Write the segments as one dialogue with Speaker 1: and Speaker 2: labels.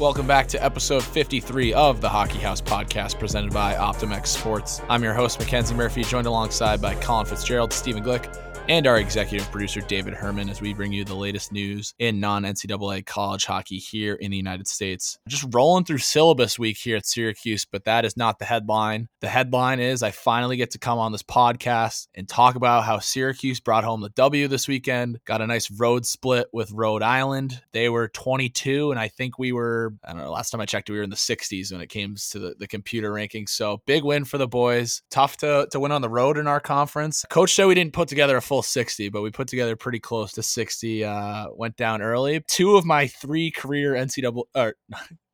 Speaker 1: Welcome back to episode 53 of the Hockey House podcast presented by Optimex Sports. I'm your host, Mackenzie Murphy, joined alongside by Colin Fitzgerald, Stephen Glick, and our executive producer, David Herman, as we bring you the latest news in non NCAA college hockey here in the United States. Just rolling through syllabus week here at Syracuse, but that is not the headline. The headline is I finally get to come on this podcast and talk about how Syracuse brought home the W this weekend, got a nice road split with Rhode Island. They were 22, and I think we were, I don't know, last time I checked, we were in the 60s when it came to the, the computer rankings. So big win for the boys. Tough to, to win on the road in our conference. Coach said we didn't put together a full 60, but we put together pretty close to 60. Uh, went down early. Two of my three career NCAA, or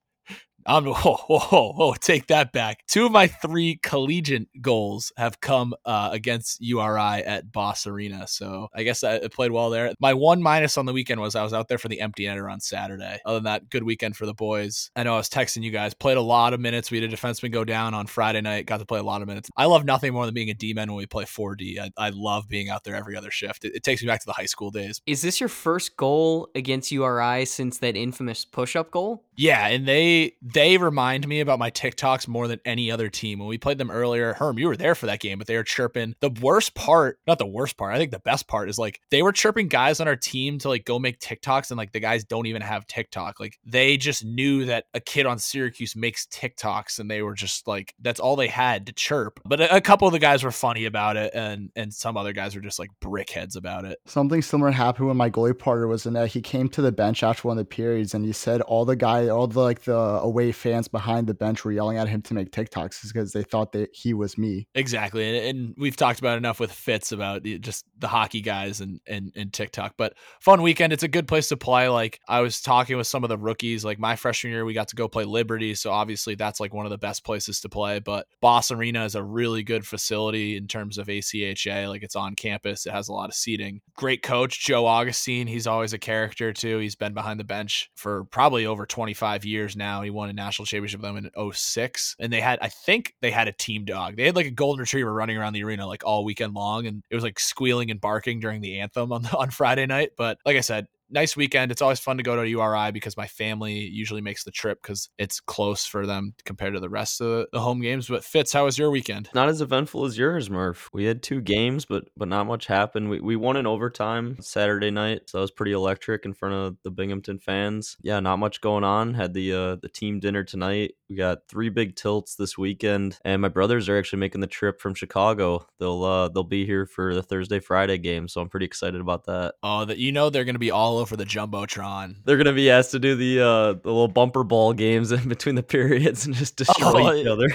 Speaker 1: I'm whoa, whoa, whoa, whoa, take that back. Two of my three collegiate goals have come uh, against URI at Boss Arena. So I guess I played well there. My one minus on the weekend was I was out there for the empty netter on Saturday. Other than that, good weekend for the boys. I know I was texting you guys, played a lot of minutes. We had a defenseman go down on Friday night, got to play a lot of minutes. I love nothing more than being a D man when we play 4D. I, I, love being out there every other shift. It, it takes me back to the high school days.
Speaker 2: Is this your first goal against URI since that infamous push up goal?
Speaker 1: Yeah, and they they remind me about my TikToks more than any other team. When we played them earlier, Herm, you were there for that game, but they were chirping. The worst part, not the worst part, I think the best part is like they were chirping guys on our team to like go make TikToks, and like the guys don't even have TikTok. Like they just knew that a kid on Syracuse makes TikToks, and they were just like that's all they had to chirp. But a, a couple of the guys were funny about it, and and some other guys were just like brickheads about it.
Speaker 3: Something similar happened when my goalie partner was in there. He came to the bench after one of the periods, and he said all the guys all the like the away fans behind the bench were yelling at him to make TikToks because they thought that he was me.
Speaker 1: Exactly, and, we've talked about enough with Fitz about just the hockey guys and, and and TikTok. But fun weekend. It's a good place to play. Like I was talking with some of the rookies. Like my freshman year, we got to go play Liberty, so obviously that's like one of the best places to play. But Boss Arena is a really good facility in terms of ACHA. Like it's on campus. It has a lot of seating. Great coach Joe Augustine. He's always a character too. He's been behind the bench for probably over 25 years now. He won a national championship with them in 06. And they had, I think they had a team dog. They had like a golden retriever running around the arena like all weekend long. And it was like squealing and barking during the anthem on, on Friday night. But like I said, nice weekend. It's always fun to go to URI because my family usually makes the trip because it's close for them compared to the rest of the home games. But Fitz, how was your weekend?
Speaker 4: Not as eventful as yours, Murph. We had two games, but but not much happened. We we won in overtime Saturday night, so that was pretty electric in front of the Binghamton fans. Yeah, not much going on. Had the uh, the team dinner tonight. We got three big tilts this weekend, and my brothers are actually making the trip from Chicago. They'll uh, they'll be here for the Thursday Friday game, so I'm pretty excited about that.
Speaker 1: Oh, that you know they're going to be all over the jumbotron.
Speaker 4: They're going to be asked to do the uh, the little bumper ball games in between the periods and just destroy oh, each other.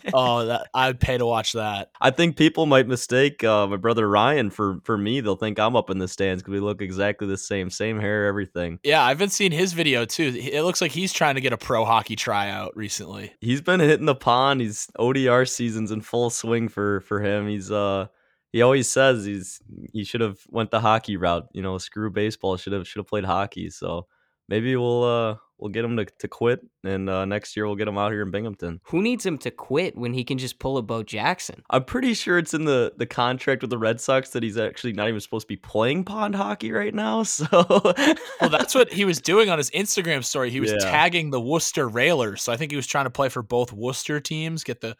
Speaker 1: oh, that I'd pay to watch that.
Speaker 4: I think people might mistake uh, my brother Ryan for for me. They'll think I'm up in the stands because we look exactly the same, same hair, everything.
Speaker 1: Yeah, I've been seeing his video too. It looks like he's trying to get a pro hockey tryout recently.
Speaker 4: He's been hitting the pond. He's ODR seasons in full swing for for him. He's uh he always says he's he should have went the hockey route. You know, screw baseball. Should have should have played hockey. So maybe we'll uh we'll get him to, to quit and uh, next year we'll get him out here in binghamton
Speaker 2: who needs him to quit when he can just pull a bo jackson
Speaker 4: i'm pretty sure it's in the the contract with the red sox that he's actually not even supposed to be playing pond hockey right now so
Speaker 1: well that's what he was doing on his instagram story he was yeah. tagging the worcester railers so i think he was trying to play for both worcester teams get the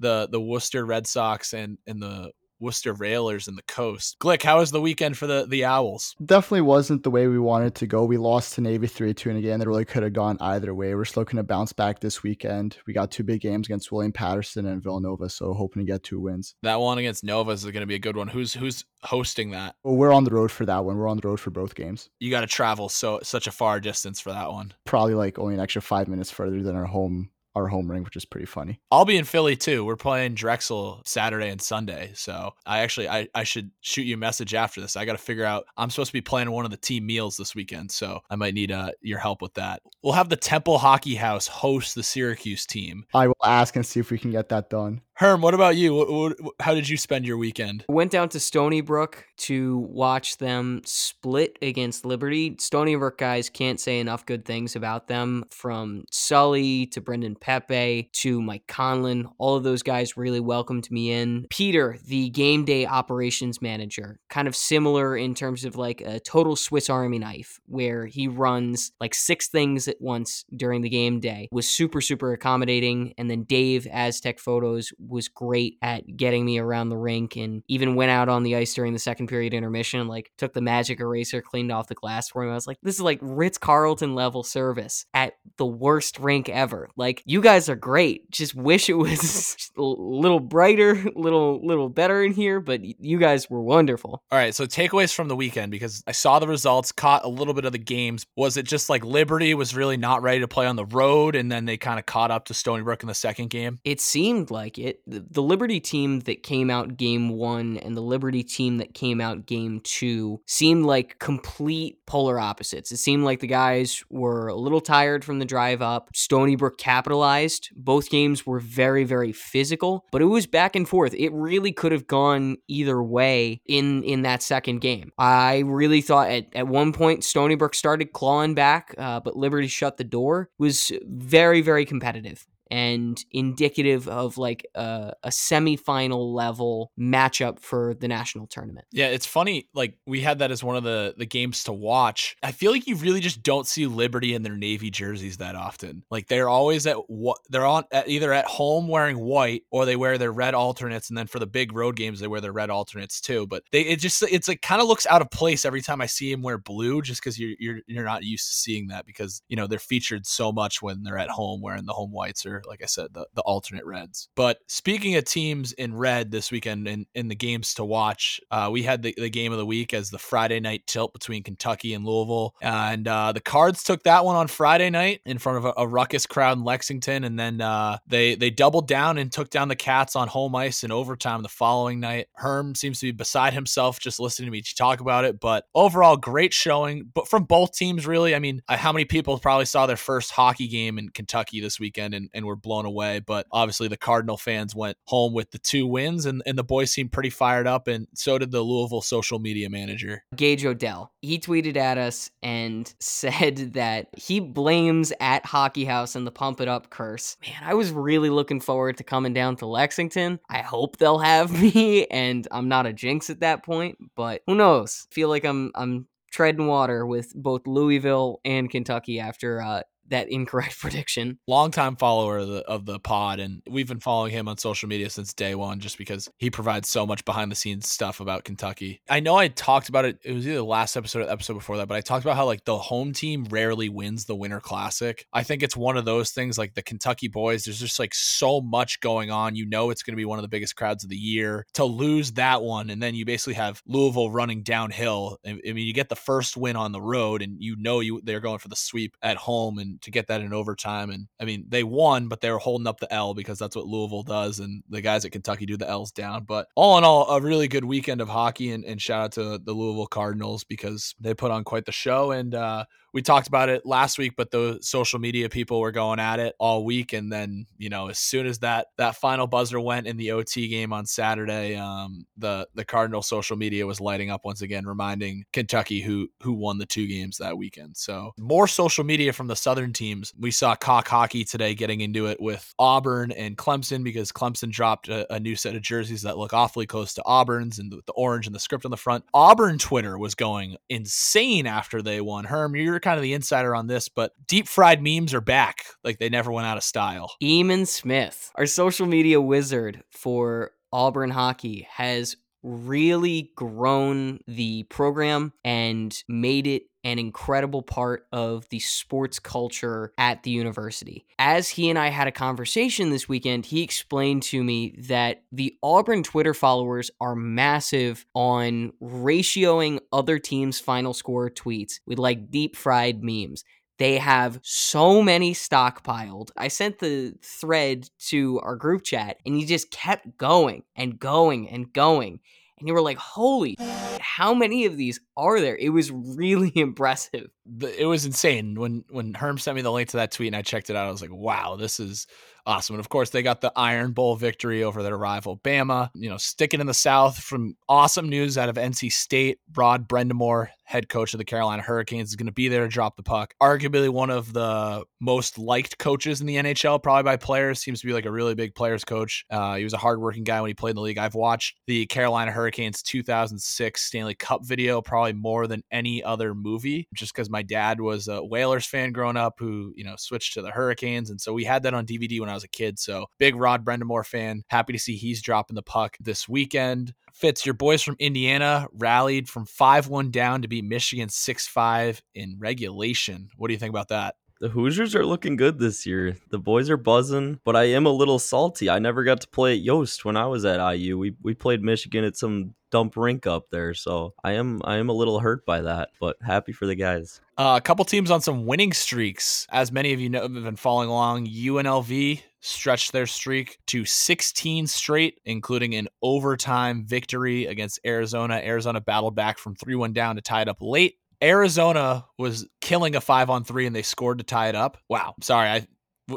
Speaker 1: the the worcester red sox and and the Worcester Railers and the coast. Glick, how was the weekend for the, the Owls?
Speaker 3: Definitely wasn't the way we wanted to go. We lost to Navy 3 2 and again, that really could have gone either way. We're still looking to bounce back this weekend. We got two big games against William Paterson and Villanova, so hoping to get two wins.
Speaker 1: That one against Nova is going to be a good one. Who's who's hosting that?
Speaker 3: Well, we're on the road for that one. We're on the road for both games.
Speaker 1: You got to travel so such a far distance for that one.
Speaker 3: Probably like only an extra five minutes further than our home our home ring, which is pretty funny.
Speaker 1: I'll be in Philly too. We're playing Drexel Saturday and Sunday. So I actually I, I should shoot you a message after this. I got to figure out I'm supposed to be playing one of the team meals this weekend, so I might need uh, your help with that. We'll have the Temple Hockey House host the Syracuse team.
Speaker 3: I will ask and see if we can get that done.
Speaker 1: Herm, what about you? What, what, how did you spend your weekend?
Speaker 2: Went down to Stony Brook to watch them split against Liberty. Stony Brook guys can't say enough good things about them from Sully to Brendan Pepe to Mike Conlon. All of those guys really welcomed me in. Peter, the game day operations manager, kind of similar in terms of like a total Swiss Army knife where he runs like six things at once during the game day, was super, super accommodating. And then Dave, Aztec Photos, was great at getting me around the rink and even went out on the ice during the second period intermission, like took the magic eraser, cleaned off the glass for me. I was like, this is like Ritz Carlton level service at the worst rink ever. Like, you guys are great. Just wish it was a little brighter, little little better in here, but you guys were wonderful.
Speaker 1: All right, so takeaways from the weekend because I saw the results, caught a little bit of the games. Was it just like Liberty was really not ready to play on the road and then they kind of caught up to Stony Brook in the second game?
Speaker 2: It seemed like it. The Liberty team that came out game 1 and the Liberty team that came out game 2 seemed like complete polar opposites. It seemed like the guys were a little tired from the drive up. Stony Brook capitalized. Both games were very very physical, but it was back and forth. It really could have gone either way in in that second game. I really thought at, at one point Stony Brook started clawing back, uh, but Liberty shut the door. It was very very competitive and indicative of like a, a semi-final level matchup for the national tournament.
Speaker 1: Yeah, it's funny. Like we had that as one of the the games to watch. I feel like you really just don't see Liberty in their navy jerseys that often. Like they're always at what they're on at, either at home wearing white or they wear their red alternates, and then for the big road games they wear their red alternates too. But they it just it's like kind of looks out of place every time I see him wear blue, just because you're you're you're not used to seeing that because you know they're featured so much when they're at home wearing the home whites or like I said the the alternate reds. But speaking of teams in red this weekend in, in the games to watch, uh, we had the, the game of the week as the Friday night tilt between Kentucky and Louisville. And uh, the Cards took that one on Friday night in front of a, a ruckus crowd in Lexington. And then uh, they, they doubled down and took down the Cats on home ice in overtime the following night. Herm seems to be beside himself just listening to me talk about it. But overall, great showing but from both teams, really. I mean, how many people probably saw their first hockey game in Kentucky this weekend and, and were blown away? But obviously, the Cardinal fans went home with the two wins, and, and the boys seemed pretty fired up, and so did the Louisville social media manager.
Speaker 2: Gage Odell. He tweeted at us and said that he blames at Hockey House and the Pump It Up curse. Man, I was really looking forward to coming down to Lexington. I hope they'll have me, and I'm not a jinx at that point, but who knows? feel like I'm I'm treading water with both Louisville and Kentucky after uh, that incorrect prediction.
Speaker 1: Longtime follower of the, of the pod, and we've been following him on social media since day one just because he provides so much behind the scenes stuff about Kentucky. I know I talked about it, it was either the last episode or the episode before that, but I talked about how like the home team rarely wins the Winter Classic. I think it's one of those things like the Kentucky boys, there's just like so much going on. You know, it's going to be one of the biggest crowds of the year. To lose that one, and then you basically have Louisville running downhill. I mean, you get the first win on the road, and you know you they're going for the sweep at home, and to get that in overtime. And I mean, they won, but they were holding up the L because that's what Louisville does. And the guys at Kentucky do the L's down. But all in all, a really good weekend of hockey. And, and shout out to the Louisville Cardinals because they put on quite the show. And, uh, we talked about it last week, but the social media people were going at it all week. And then, you know, as soon as that that final buzzer went in the OT game on Saturday, um, the the Cardinal social media was lighting up once again, reminding Kentucky who who won the two games that weekend. So more social media from the Southern teams. We saw cock hockey today getting into it with Auburn and Clemson because Clemson dropped a, a new set of jerseys that look awfully close to Auburn's and the, the orange and the script on the front. Auburn Twitter was going insane after they won. Herm, you're kind of the insider on this, but deep fried memes are back. Like they never went out of style.
Speaker 2: Eamon Smith, our social media wizard for Auburn hockey, has really grown the program and made it an incredible part of the sports culture at the university. As he and I had a conversation this weekend, he explained to me that the Auburn Twitter followers are massive on ratioing other teams' final score tweets with like deep fried memes. They have so many stockpiled. I sent the thread to our group chat and he just kept going and going and going. And you were like, holy, how many of these are there? It was really impressive.
Speaker 1: It was insane when when Herm sent me the link to that tweet and I checked it out. I was like, wow, this is awesome. And of course, they got the Iron Bowl victory over their rival Bama. You know, sticking in the South from awesome news out of NC State. Rod Brind'Amour head coach of the Carolina Hurricanes, is going to be there to drop the puck. Arguably one of the most liked coaches in the NHL, probably by players. Seems to be like a really big players coach. Uh, he was a hardworking guy when he played in the league. I've watched the Carolina Hurricanes 2006 Stanley Cup video probably more than any other movie, just because my dad was a Whalers fan growing up who, you know, switched to the Hurricanes. And so we had that on DVD when I was a kid. So big Rod Brind'Amour fan. Happy to see he's dropping the puck this weekend. Fitz, your boys from Indiana rallied from 5 1 down to beat Michigan 6 5 in regulation. What do you think about that?
Speaker 4: The Hoosiers are looking good this year. The boys are buzzing, but I am a little salty. I never got to play at Yost when I was at IU. We we played Michigan at some dump rink up there, so I am I am a little hurt by that, but happy for the guys.
Speaker 1: Uh, a couple teams on some winning streaks, as many of you know have been following along. UNLV stretched their streak to 16 straight, including an overtime victory against Arizona. Arizona battled back from 3 1 down to tie it up late. Arizona was killing a five on three and they scored to tie it up. Wow. Sorry. I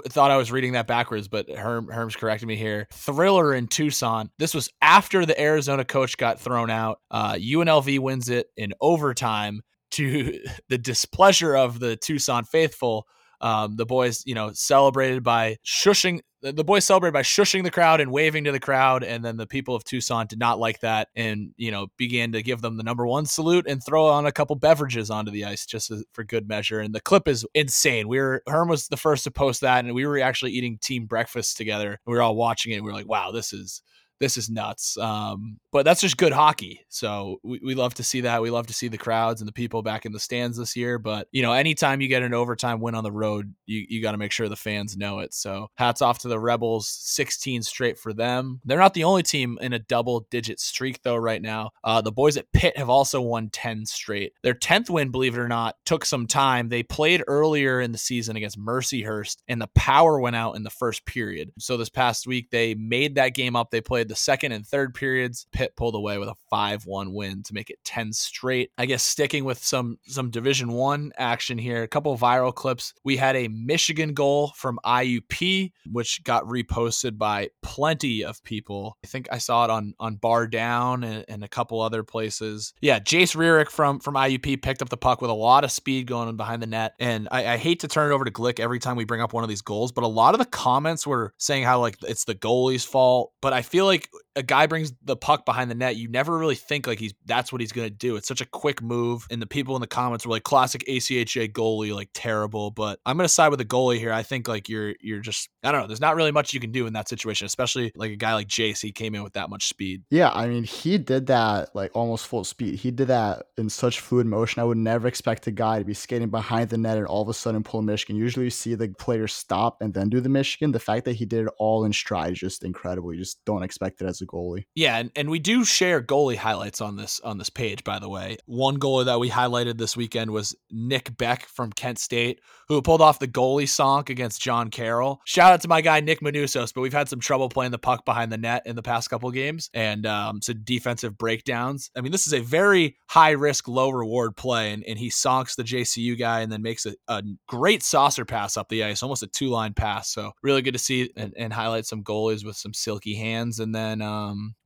Speaker 1: thought I was reading that backwards, but Herm, Herm's corrected me here. Thriller in Tucson. This was after the Arizona coach got thrown out. Uh, UNLV wins it in overtime to the displeasure of the Tucson faithful. Um, the boys, you know, celebrated by shushing the boys celebrated by shushing the crowd and waving to the crowd and then the people of tucson did not like that and you know began to give them the number one salute and throw on a couple beverages onto the ice just for good measure and the clip is insane. We were herm was the first to post that and we were actually eating team breakfast together we were all watching it we were like wow this is this is nuts. Um, but that's just good hockey. So we, we love to see that. We love to see the crowds and the people back in the stands this year. But, you know, anytime you get an overtime win on the road, you, you got to make sure the fans know it. So hats off to the Rebels, 16 straight for them. They're not the only team in a double digit streak, though, right now. Uh, the boys at Pitt have also won 10 straight. Their 10th win, believe it or not, took some time. They played earlier in the season against Mercyhurst, and the power went out in the first period. So this past week, they made that game up. They played the second and third periods. Pitt pulled away with a 5-1 win to make it 10 straight. I guess sticking with some some Division 1 action here, a couple viral clips. We had a Michigan goal from IUP which got reposted by plenty of people. I think I saw it on on Bar Down and, and a couple other places. Yeah, Jace Rearick from from IUP picked up the puck with a lot of speed going behind the net. And I, I hate to turn it over to Glick every time we bring up one of these goals, but a lot of the comments were saying how like it's the goalie's fault. But I feel like like a guy brings the puck behind the net, you never really think like he's that's what he's gonna do. It's such a quick move, and the people in the comments were like classic ACHA goalie, like terrible. But I'm gonna side with the goalie here. I think like you're you're just I don't know. There's not really much you can do in that situation, especially like a guy like Jace. He came in with that much speed.
Speaker 3: Yeah, I mean he did that like almost full speed. He did that in such fluid motion. I would never expect a guy to be skating behind the net and all of a sudden pull a Michigan. Usually you see the player stop and then do the Michigan. The fact that he did it all in stride is just incredible. You just don't expect it as a goalie.
Speaker 1: Yeah, and, and we do share goalie highlights on this on this page, by the way. One goalie that we highlighted this weekend was Nick Beck from Kent State, who pulled off the goalie sonk against John Carroll. Shout out to my guy Nick Manusos, but we've had some trouble playing the puck behind the net in the past couple games and um, some defensive breakdowns. I mean, this is a very high risk, low reward play, and, and he sonks the JCU guy and then makes a, a great saucer pass up the ice, almost a two line pass. So really good to see and, and highlight some goalies with some silky hands. And then um,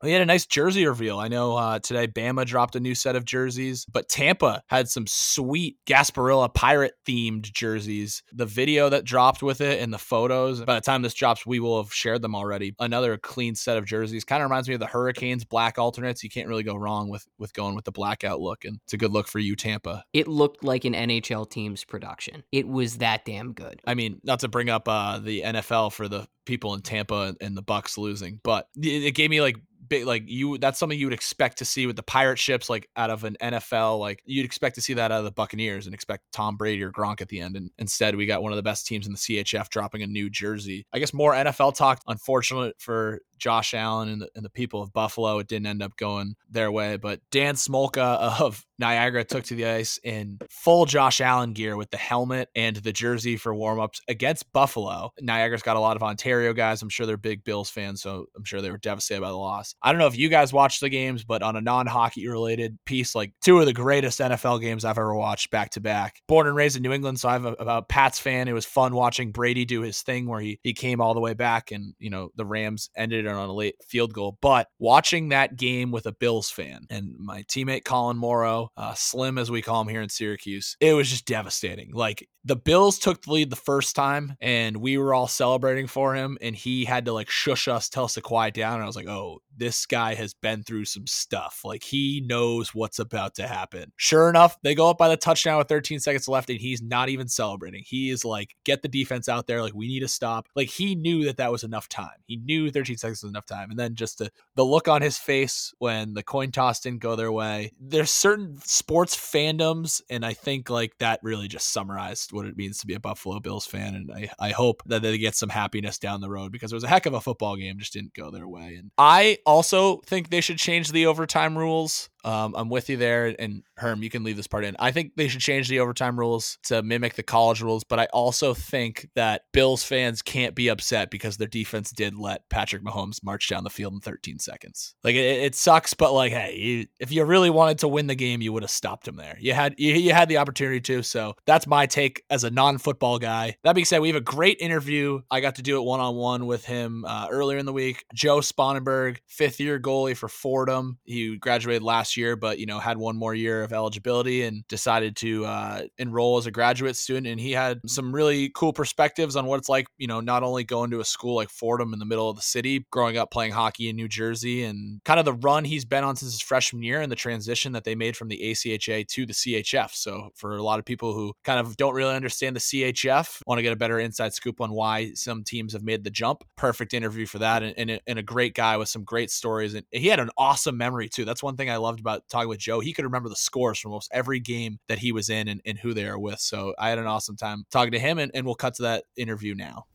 Speaker 1: we had a nice jersey reveal. I know uh, today Bama dropped a new set of jerseys, but Tampa had some sweet Gasparilla pirate themed jerseys. The video that dropped with it and the photos, by the time this drops, we will have shared them already. Another clean set of jerseys. Kind of reminds me of the Hurricanes black alternates. You can't really go wrong with with going with the blackout look, and it's a good look for you, Tampa.
Speaker 2: It looked like an NHL team's production. It was that damn good.
Speaker 1: I mean, not to bring up uh, the NFL for the people in Tampa and the Bucks losing, but it gave me like like you that's something you would expect to see with the pirate ships like out of an NFL like you'd expect to see that out of the Buccaneers and expect Tom Brady or Gronk at the end and instead we got one of the best teams in the CHF dropping a new jersey. I guess more NFL talk unfortunate for Josh Allen and the, and the people of Buffalo. It didn't end up going their way, but Dan Smolka of Niagara took to the ice in full Josh Allen gear with the helmet and the jersey for warmups against Buffalo. Niagara's got a lot of Ontario guys. I'm sure they're big Bills fans, so I'm sure they were devastated by the loss. I don't know if you guys watched the games, but on a non hockey related piece, like two of the greatest NFL games I've ever watched back to back. Born and raised in New England, so I'm a, a Pats fan. It was fun watching Brady do his thing where he, he came all the way back and, you know, the Rams ended on a late field goal. But watching that game with a Bills fan and my teammate Colin Morrow, uh, Slim as we call him here in Syracuse, it was just devastating. Like the Bills took the lead the first time and we were all celebrating for him and he had to like shush us, tell us to quiet down. And I was like, oh, this guy has been through some stuff. Like he knows what's about to happen. Sure enough, they go up by the touchdown with 13 seconds left and he's not even celebrating. He is like, get the defense out there. Like we need to stop. Like he knew that that was enough time. He knew 13 seconds was enough time. And then just the, the look on his face when the coin toss didn't go their way. There's certain sports fandoms. And I think like that really just summarized what it means to be a Buffalo Bills fan. And I, I hope that they get some happiness down the road because it was a heck of a football game, just didn't go their way. And I also think they should change the overtime rules. Um, I'm with you there, and Herm, you can leave this part in. I think they should change the overtime rules to mimic the college rules, but I also think that Bills fans can't be upset because their defense did let Patrick Mahomes march down the field in 13 seconds. Like it, it sucks, but like, hey, you, if you really wanted to win the game, you would have stopped him there. You had you, you had the opportunity to. So that's my take as a non-football guy. That being said, we have a great interview. I got to do it one on one with him uh, earlier in the week. Joe Sponenburg, fifth year goalie for Fordham. He graduated last year, but you know had one more year of eligibility and decided to uh, enroll as a graduate student. And he had some really cool perspectives on what it's like, you know, not only going to a school like Fordham in the middle of the city, growing up playing hockey in New Jersey, and kind of the run he's been on since his freshman year and the transition that they made from the ACHA to the CHF. So for a lot of people who kind of don't really understand the CHF, want to get a better inside scoop on why some teams have made the jump. Perfect interview for that, and, and, and a great guy with some great stories. And he had an awesome memory too. That's one thing I loved about talking with Joe. He could remember the scores from almost every game that he was in and, and who they are with. So I had an awesome time talking to him, and, and we'll cut to that interview now.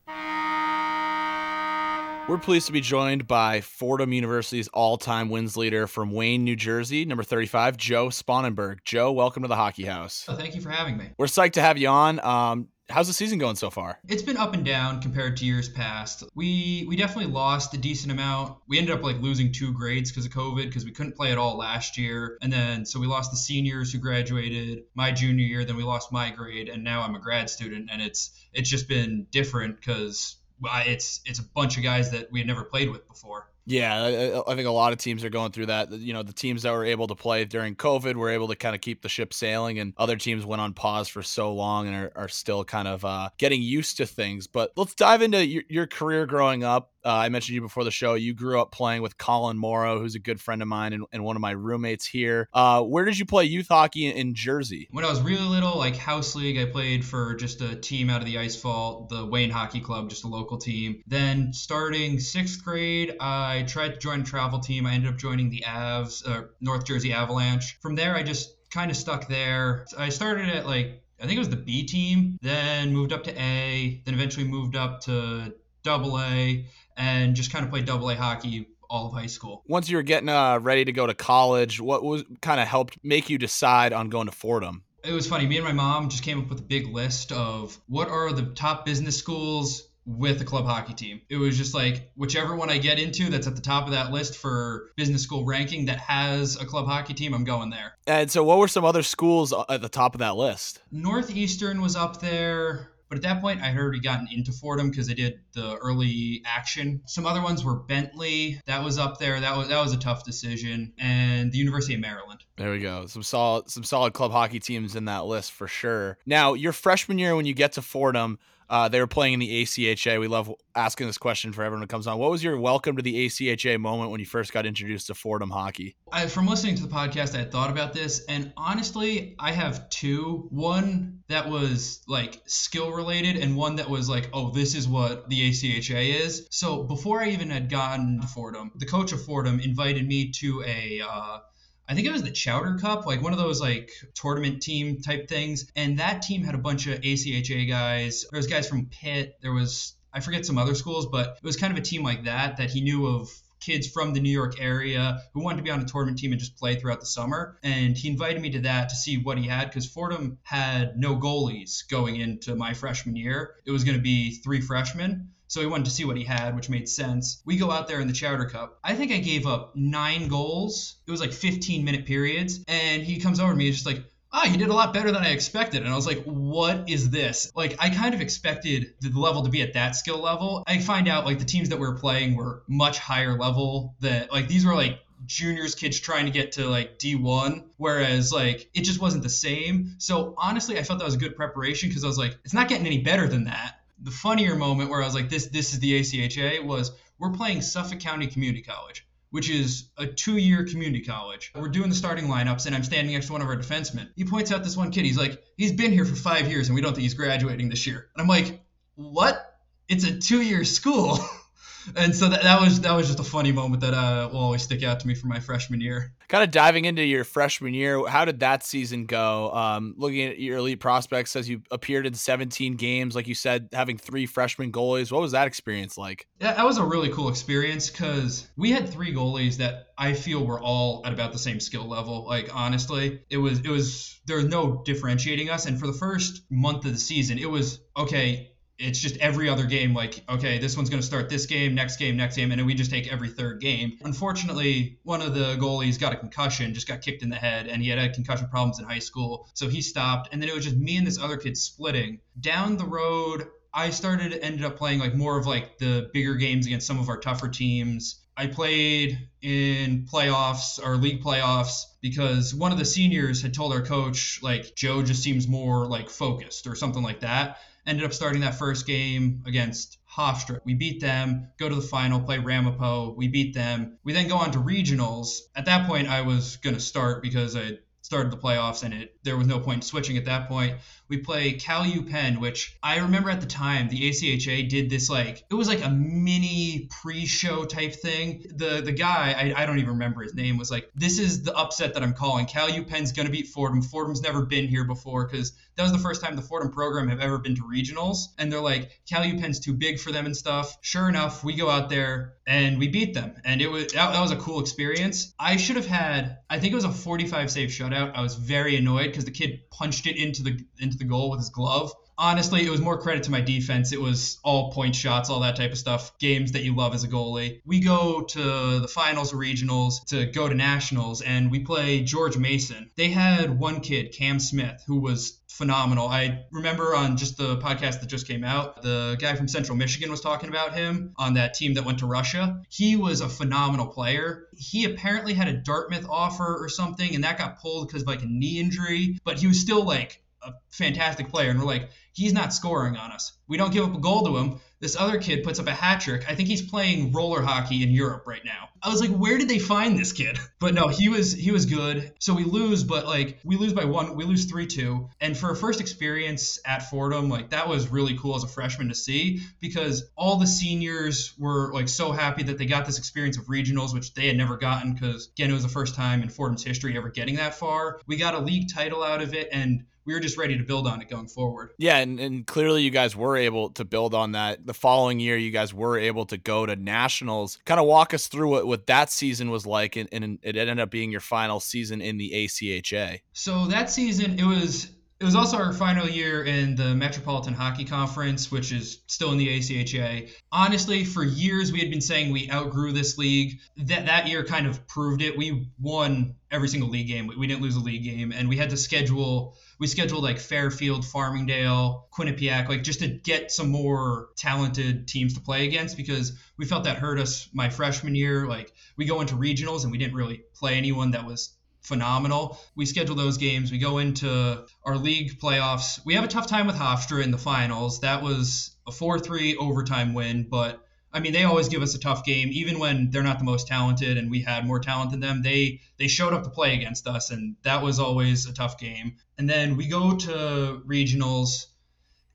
Speaker 1: We're pleased to be joined by Fordham University's all time wins leader from Wayne, New Jersey, number 35, Joe Sponenburg. Joe, welcome to the Hockey House.
Speaker 5: Oh, thank you for having me.
Speaker 1: We're psyched to have you on. Um, how's the season going so far?
Speaker 5: It's been up and down compared to years past. We we definitely lost a decent amount. We ended up like losing two grades because of COVID because we couldn't play at all last year. And then so we lost the seniors who graduated my junior year. Then we lost my grade, and now I'm a grad student, and it's it's just been different because it's it's a bunch of guys that we had never played with before.
Speaker 1: Yeah, I, think a lot of teams are going through that. You know, the teams that were able to play during COVID were able to kind of keep the ship sailing, and other teams went on pause for so long and are, are still kind of uh, getting used to things. But let's dive into your, your career growing up. Uh, I mentioned you before the show. You grew up playing with Colin Morrow, who's a good friend of mine and, and one of my roommates here. Uh, where did you play youth hockey in, Jersey?
Speaker 5: When I was really little, like house league, I played for just a team out of the Ice Vault, the Wayne Hockey Club, just a local team. Then starting sixth grade, I tried to join a travel team. I ended up joining the Avs, uh, North Jersey Avalanche. From there, I just kind of stuck there. I started at like I think it was the B team, then moved up to A, then eventually moved up to double A, and just kind of played double A hockey all of high school.
Speaker 1: Once you were getting uh, ready to go to college, what was kind of helped make you decide on going to Fordham?
Speaker 5: It was funny. Me and my mom just came up with a big list of what are the top business schools with a club hockey team. It was just like whichever one I get into that's at the top of that list for business school ranking that has a club hockey team, I'm going there.
Speaker 1: And so, what were some other schools at the top of that list?
Speaker 5: Northeastern was up there. But at that point, I had already gotten into Fordham because I did the early action. Some other ones were Bentley, that was up there. That was that was a tough decision, and the University of Maryland.
Speaker 1: There we go. Some solid some solid club hockey teams in that list for sure. Now, your freshman year when you get to Fordham, uh, they were playing in the ACHA. We love asking this question for everyone who comes on. What was your welcome to the ACHA moment when you first got introduced to Fordham hockey?
Speaker 5: I, from listening to the podcast, I thought about this, and honestly, I have two. One that was like skill related, and one that was like, oh, this is what the ACHA is. So before I even had gotten to Fordham, the coach of Fordham invited me to a uh, I think it was the Chowder Cup, like one of those like tournament team type things. And that team had a bunch of ACHA guys. There was guys from Pitt. There was I forget some other schools, but it was kind of a team like that that he knew of kids from the New York area who wanted to be on a tournament team and just play throughout the summer. And he invited me to that to see what he had because Fordham had no goalies going into my freshman year. It was going to be three freshmen. So he wanted to see what he had, which made sense. We go out there in the Chowder Cup. I think I gave up nine goals. It was like 15 minute periods. And he comes over to me and just like, ah, you did a lot better than I expected. And I was like, what is this? Like, I kind of expected the level to be at that skill level. I find out like the teams that we were playing were much higher level that like these were like juniors kids trying to get to like D1 whereas like it just wasn't the same. So honestly, I felt that was a good preparation because I was like it's not getting any better than that. The funnier moment where I was like this this is the ACHA was we're playing Suffolk County Community College which is a two year community college. We're doing the starting lineups, and I'm standing next to one of our defensemen. He points out this one kid. He's like, he's been here for five years, and we don't think he's graduating this year. And I'm like, what? It's a two year school. and so that, that was that was just a funny moment that uh, will always stick out to me from my freshman year.
Speaker 1: Kind of diving into your freshman year, how did that season go? Um, looking at your elite prospects, as you appeared in 17 games, like you said, having three freshman goalies. What was that experience like?
Speaker 5: Yeah, that was a really cool experience because we had three goalies that I feel were all at about the same skill level. Like honestly, it was it was there was no differentiating us. And for the first month of the season, it was okay it's just every other game like okay this one's going to start this game next game next game and then we just take every third game. Unfortunately one of the goalies got a concussion just got kicked in the head and he had, had concussion problems in high school so he stopped and then it was just me and this other kid splitting. Down the road i started ended up playing like more of like the bigger games against some of our tougher teams. I played in playoffs or league playoffs because one of the seniors had told our coach like Joe just seems more like focused or something like that ended up starting that first game against Hofstra. We beat them, go to the final, play Ramapo. We beat them. We then go on to regionals. At that point, I was going to start because I started the playoffs and it there was no point switching at that point we play Cal U Penn, which I remember at the time the ACHA did this like it was like a mini pre-show type thing. The the guy I, I don't even remember his name was like, this is the upset that I'm calling. Cal U Penn's gonna beat Fordham. Fordham's never been here before because that was the first time the Fordham program have ever been to regionals, and they're like, Cal U Penn's too big for them and stuff. Sure enough, we go out there and we beat them, and it was that, that was a cool experience. I should have had I think it was a 45 save shutout. I was very annoyed because the kid punched it into the into the goal with his glove. Honestly, it was more credit to my defense. It was all point shots, all that type of stuff, games that you love as a goalie. We go to the finals, or regionals, to go to nationals, and we play George Mason. They had one kid, Cam Smith, who was phenomenal. I remember on just the podcast that just came out, the guy from Central Michigan was talking about him on that team that went to Russia. He was a phenomenal player. He apparently had a Dartmouth offer or something, and that got pulled because of like a knee injury, but he was still like a fantastic player, and we're like, he's not scoring on us. We don't give up a goal to him. This other kid puts up a hat trick. I think he's playing roller hockey in Europe right now. I was like, where did they find this kid? But no, he was he was good. So we lose, but like we lose by one, we lose three two. And for a first experience at Fordham, like that was really cool as a freshman to see because all the seniors were like so happy that they got this experience of regionals, which they had never gotten because again it was the first time in Fordham's history ever getting that far. We got a league title out of it and we were just ready to build on it going forward.
Speaker 1: Yeah, and, and clearly you guys were able to build on that. The following year, you guys were able to go to nationals. Kind of walk us through what, what that season was like, and, and it ended up being your final season in the ACHA.
Speaker 5: So that season, it was it was also our final year in the Metropolitan Hockey Conference, which is still in the ACHA. Honestly, for years we had been saying we outgrew this league. That that year kind of proved it. We won every single league game. We didn't lose a league game, and we had to schedule. We scheduled like Fairfield, Farmingdale, Quinnipiac, like just to get some more talented teams to play against because we felt that hurt us my freshman year. Like we go into regionals and we didn't really play anyone that was phenomenal. We schedule those games. We go into our league playoffs. We have a tough time with Hofstra in the finals. That was a 4 3 overtime win, but I mean, they always give us a tough game, even when they're not the most talented and we had more talent than them. They they showed up to play against us, and that was always a tough game. And then we go to regionals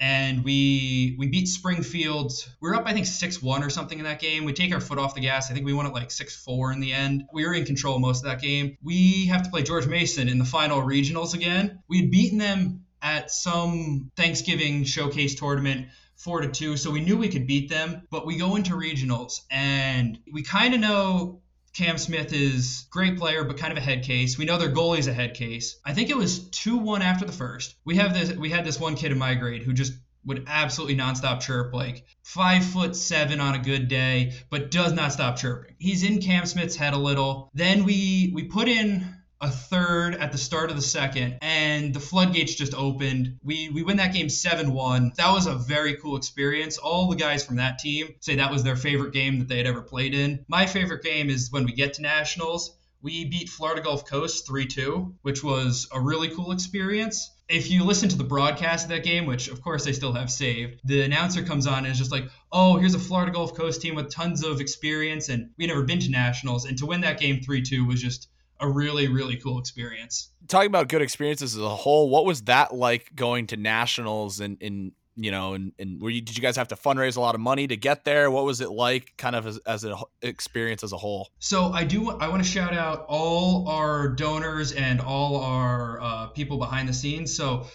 Speaker 5: and we we beat Springfield. We were up, I think, six one or something in that game. We take our foot off the gas. I think we won it like six four in the end. We were in control most of that game. We have to play George Mason in the final regionals again. We had beaten them at some Thanksgiving showcase tournament four to two. So we knew we could beat them, but we go into regionals and we kind of know Cam Smith is great player, but kind of a head case. We know their goalie's a head case. I think it was two one after the first. We have this. We had this one kid in my grade who just would absolutely nonstop chirp, like five foot seven on a good day, but does not stop chirping. He's in Cam Smith's head a little. Then we we put in a third at the start of the second, and the floodgates just opened. We we win that game 7-1. That was a very cool experience. All the guys from that team say that was their favorite game that they had ever played in. My favorite game is when we get to nationals. We beat Florida Gulf Coast 3 2, which was a really cool experience. If you listen to the broadcast of that game, which of course they still have saved, the announcer comes on and is just like, oh, here's a Florida Gulf Coast team with tons of experience, and we never been to nationals. And to win that game 3 2 was just a really really cool experience.
Speaker 1: Talking about good experiences as a whole, what was that like going to nationals and in you know and, and were you did you guys have to fundraise a lot of money to get there? What was it like kind of as, as an experience as a whole?
Speaker 5: So i do i want to shout out all our donors and all our uh, people behind the scenes. So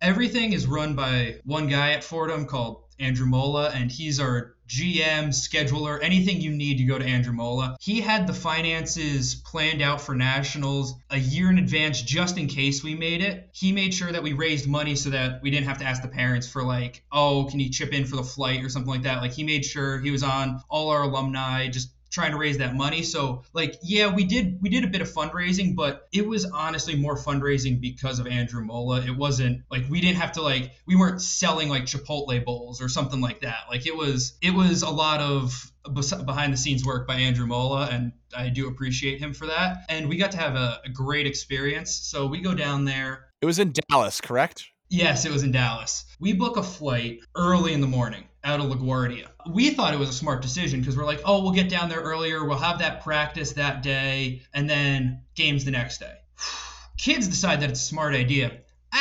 Speaker 5: everything is run by one guy at fordham called andrew mola and he's our GM, scheduler, anything you need to go to Andrew Mola. He had the finances planned out for nationals a year in advance just in case we made it. He made sure that we raised money so that we didn't have to ask the parents for like, oh, can you chip in for the flight or something like that. Like he made sure he was on all our alumni, just trying to raise that money. So like yeah, we did we did a bit of fundraising, but it was honestly more fundraising because of Andrew Mola. It wasn't like we didn't have to like we weren't selling like Chipotle bowls or something like that. Like it was it was a lot of behind the scenes work by Andrew Mola, and I do appreciate him for that. And we got to have a, a great experience. So we go down there.
Speaker 1: It was in Dallas, correct?
Speaker 5: Yes, it was in Dallas. We book a flight early in the morning out of LaGuardia. We thought it was a smart decision because we're like, oh, we'll get down there earlier, we'll have that practice that day, and then games the next day. Kids decide that it's a smart idea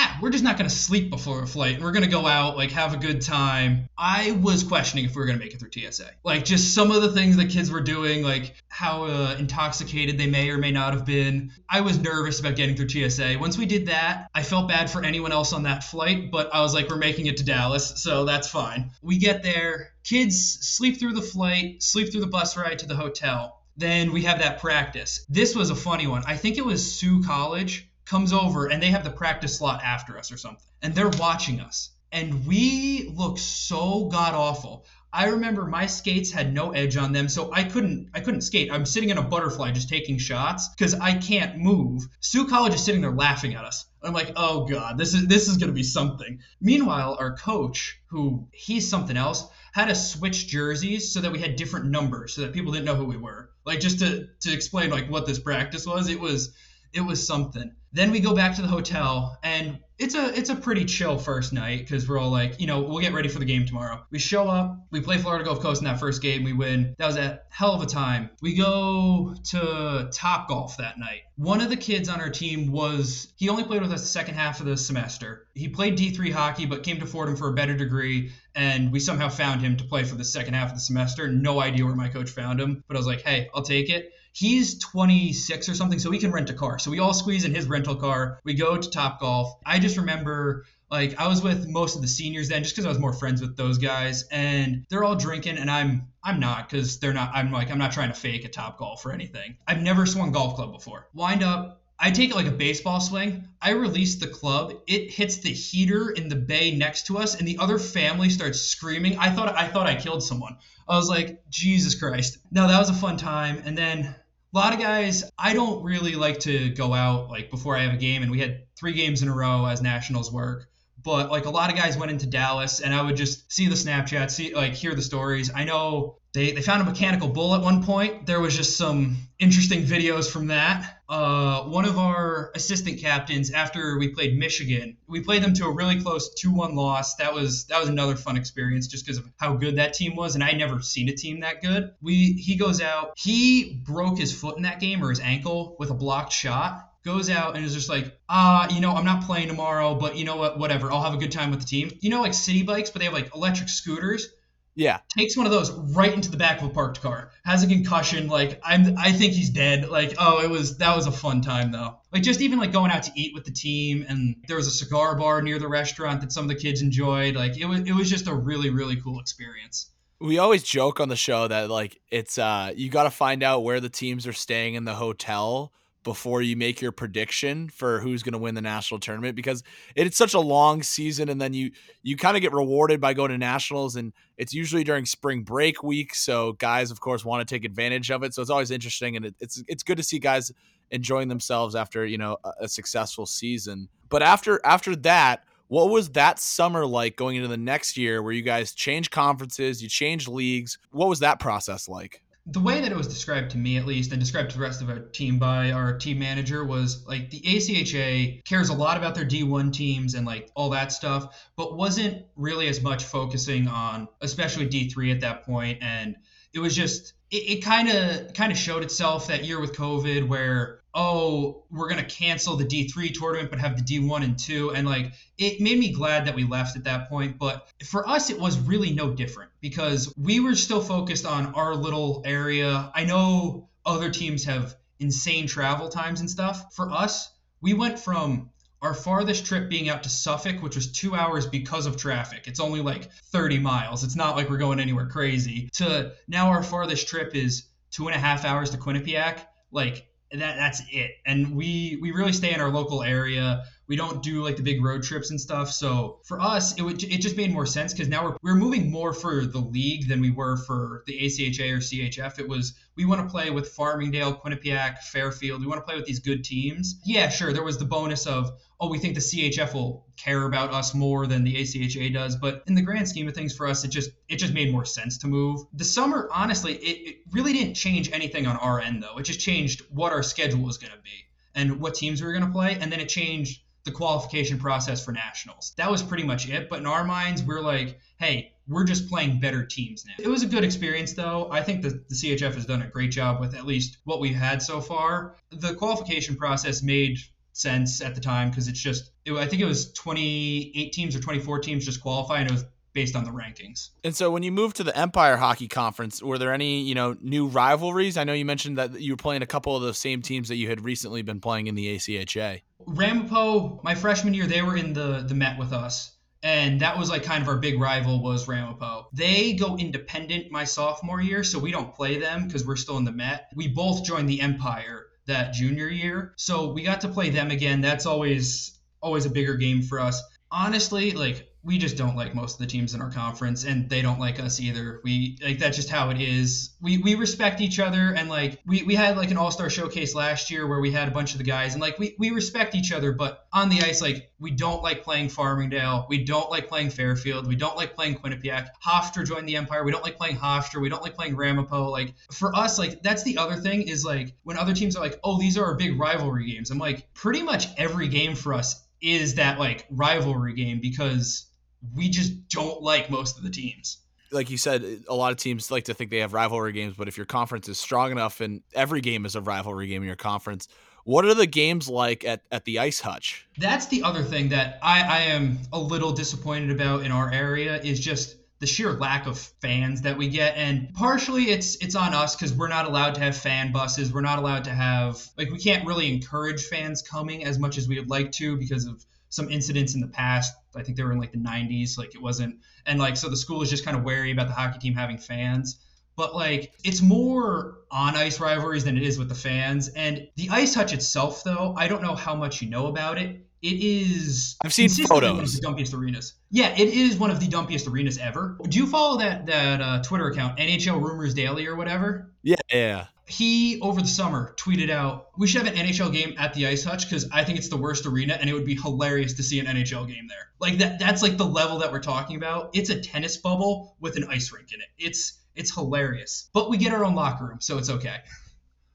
Speaker 5: ah, we're just not going to sleep before a flight. We're going to go out, like, have a good time. I was questioning if we were going to make it through TSA. Like, just some of the things that kids were doing, like how uh, intoxicated they may or may not have been. I was nervous about getting through TSA. Once we did that, I felt bad for anyone else on that flight, but I was like, we're making it to Dallas, so that's fine. We get there, kids sleep through the flight, sleep through the bus ride to the hotel. Then we have that practice. This was a funny one. I think it was Sault College comes over and they have the practice slot after us or something. And they're watching us. And we look so god awful. I remember my skates had no edge on them, so I couldn't I couldn't skate. I'm sitting in a butterfly just taking shots because I can't move. Sault College is sitting there laughing at us. I'm like, oh god, this is this is gonna be something. Meanwhile, our coach, who he's something else, had us switch jerseys so that we had different numbers so that people didn't know who we were. Like just to to explain like what this practice was, it was it was something. Then we go back to the hotel and it's a it's a pretty chill first night because we're all like, you know, we'll get ready for the game tomorrow. We show up, we play Florida Gulf Coast in that first game, we win. That was a hell of a time. We go to Top Golf that night. One of the kids on our team was he only played with us the second half of the semester. He played D3 hockey but came to Fordham for a better degree and we somehow found him to play for the second half of the semester. No idea where my coach found him, but I was like, "Hey, I'll take it." He's 26 or something, so he can rent a car. So we all squeeze in his rental car. We go to Top Golf. I just remember like I was with most of the seniors then just because I was more friends with those guys and they're all drinking and I'm I'm not because they're not I'm like I'm not trying to fake a top golf or anything. I've never swung golf club before. Wind up I take it like a baseball swing. I release the club. It hits the heater in the bay next to us, and the other family starts screaming. I thought I thought I killed someone. I was like, Jesus Christ. No, that was a fun time. And then a lot of guys, I don't really like to go out like before I have a game, and we had three games in a row as nationals work. But like a lot of guys went into Dallas, and I would just see the Snapchat, see like hear the stories. I know they they found a mechanical bull at one point. There was just some interesting videos from that. Uh, one of our assistant captains, after we played Michigan, we played them to a really close 2-1 loss. That was that was another fun experience just because of how good that team was, and I never seen a team that good. We he goes out, he broke his foot in that game or his ankle with a blocked shot goes out and is just like, ah, uh, you know, I'm not playing tomorrow, but you know what, whatever, I'll have a good time with the team. You know, like city bikes, but they have like electric scooters
Speaker 1: Yeah.
Speaker 5: Takes one of those right into the back of a parked car. Has a concussion. Like I'm, I think he's dead. Like oh, it was that was a fun time though. Like just even like going out to eat with the team, and there was a cigar bar near the restaurant that some of the kids enjoyed. Like it was, it was just a really, really cool experience.
Speaker 1: We always joke on the show that like it's uh you got to find out where the teams are staying in the hotel before you make your prediction for who's going to win the national tournament because it's such a long season and then you you kind of get rewarded by going to nationals and it's usually during spring break week so guys of course want to take advantage of it so it's always interesting and it, it's it's good to see guys enjoying themselves after you know a, a successful season. But after after that what was that summer like going into the next year where you guys changed conferences you changed leagues? What was that process like
Speaker 5: the way that it was described to me at least and described to the rest of our team by our team manager was like the ACHA cares a lot about their D1 teams and like all that stuff but wasn't really as much focusing on especially D3 at that point and it was just it kind of kind of showed itself that year with COVID where oh, we're going to cancel the D3 tournament, but have the D1 and 2. And like, it made me glad that we left at that point. But for us, it was really no different because we were still focused on our little area. I know other teams have insane travel times and stuff. For us, we went from our farthest trip being out to Suffolk, which was two hours because of traffic. It's only like 30 miles. It's not like we're going anywhere crazy. To now, our farthest trip is two and a half hours to Quinnipiac. Like, that that's it. And we we really stay in our local area. We don't do like the big road trips and stuff. So for us, it would it just made more sense because now we're we're moving more for the league than we were for the ACHA or CHF. It was we want to play with Farmingdale, Quinnipiac, Fairfield. We want to play with these good teams. Yeah, sure. There was the bonus of oh, we think the CHF will care about us more than the ACHA does. But in the grand scheme of things, for us, it just it just made more sense to move. The summer, honestly, it, it really didn't change anything on our end though. It just changed what our schedule was going to be and what teams we were going to play, and then it changed the qualification process for nationals. That was pretty much it. But in our minds, we're like, hey, we're just playing better teams now. It was a good experience, though. I think the, the CHF has done a great job with at least what we've had so far. The qualification process made sense at the time because it's just, it, I think it was 28 teams or 24 teams just qualify, and it was based on the rankings.
Speaker 1: And so when you moved to the Empire Hockey Conference, were there any, you know, new rivalries? I know you mentioned that you were playing a couple of the same teams that you had recently been playing in the ACHA.
Speaker 5: Ramapo, my freshman year, they were in the the Met with us. And that was like kind of our big rival was Ramapo. They go independent my sophomore year, so we don't play them because we're still in the Met. We both joined the Empire that junior year. So we got to play them again. That's always always a bigger game for us. Honestly, like we just don't like most of the teams in our conference and they don't like us either. We like that's just how it is. We we respect each other and like we, we had like an all-star showcase last year where we had a bunch of the guys and like we, we respect each other but on the ice like we don't like playing farmingdale. We don't like playing fairfield. We don't like playing quinnipiac. Hofstra joined the empire. We don't like playing hofstra. We don't like playing ramapo. Like for us like that's the other thing is like when other teams are like oh these are our big rivalry games i'm like pretty much every game for us is that like rivalry game because we just don't like most of the teams.
Speaker 1: Like you said, a lot of teams like to think they have rivalry games, but if your conference is strong enough and every game is a rivalry game in your conference, what are the games like at, at the Ice Hutch?
Speaker 5: That's the other thing that I, I am a little disappointed about in our area is just the sheer lack of fans that we get and partially it's it's on us because we're not allowed to have fan buses we're not allowed to have like we can't really encourage fans coming as much as we would like to because of some incidents in the past. I think they were in like the 90s. Like it wasn't, and like so the school is just kind of wary about the hockey team having fans. But like it's more on ice rivalries than it is with the fans. And the ice hutch itself, though, I don't know how much you know about it. It is.
Speaker 1: I've seen photos. One
Speaker 5: of the dumpiest arenas. Yeah, it is one of the dumpiest arenas ever. Do you follow that that uh, Twitter account, NHL Rumors Daily or whatever?
Speaker 1: Yeah, yeah
Speaker 5: he over the summer tweeted out we should have an nhl game at the ice hutch because i think it's the worst arena and it would be hilarious to see an nhl game there. Like that that's like the level that we're talking about. It's a tennis bubble with an ice rink in it. It's it's hilarious. But we get our own locker room so it's okay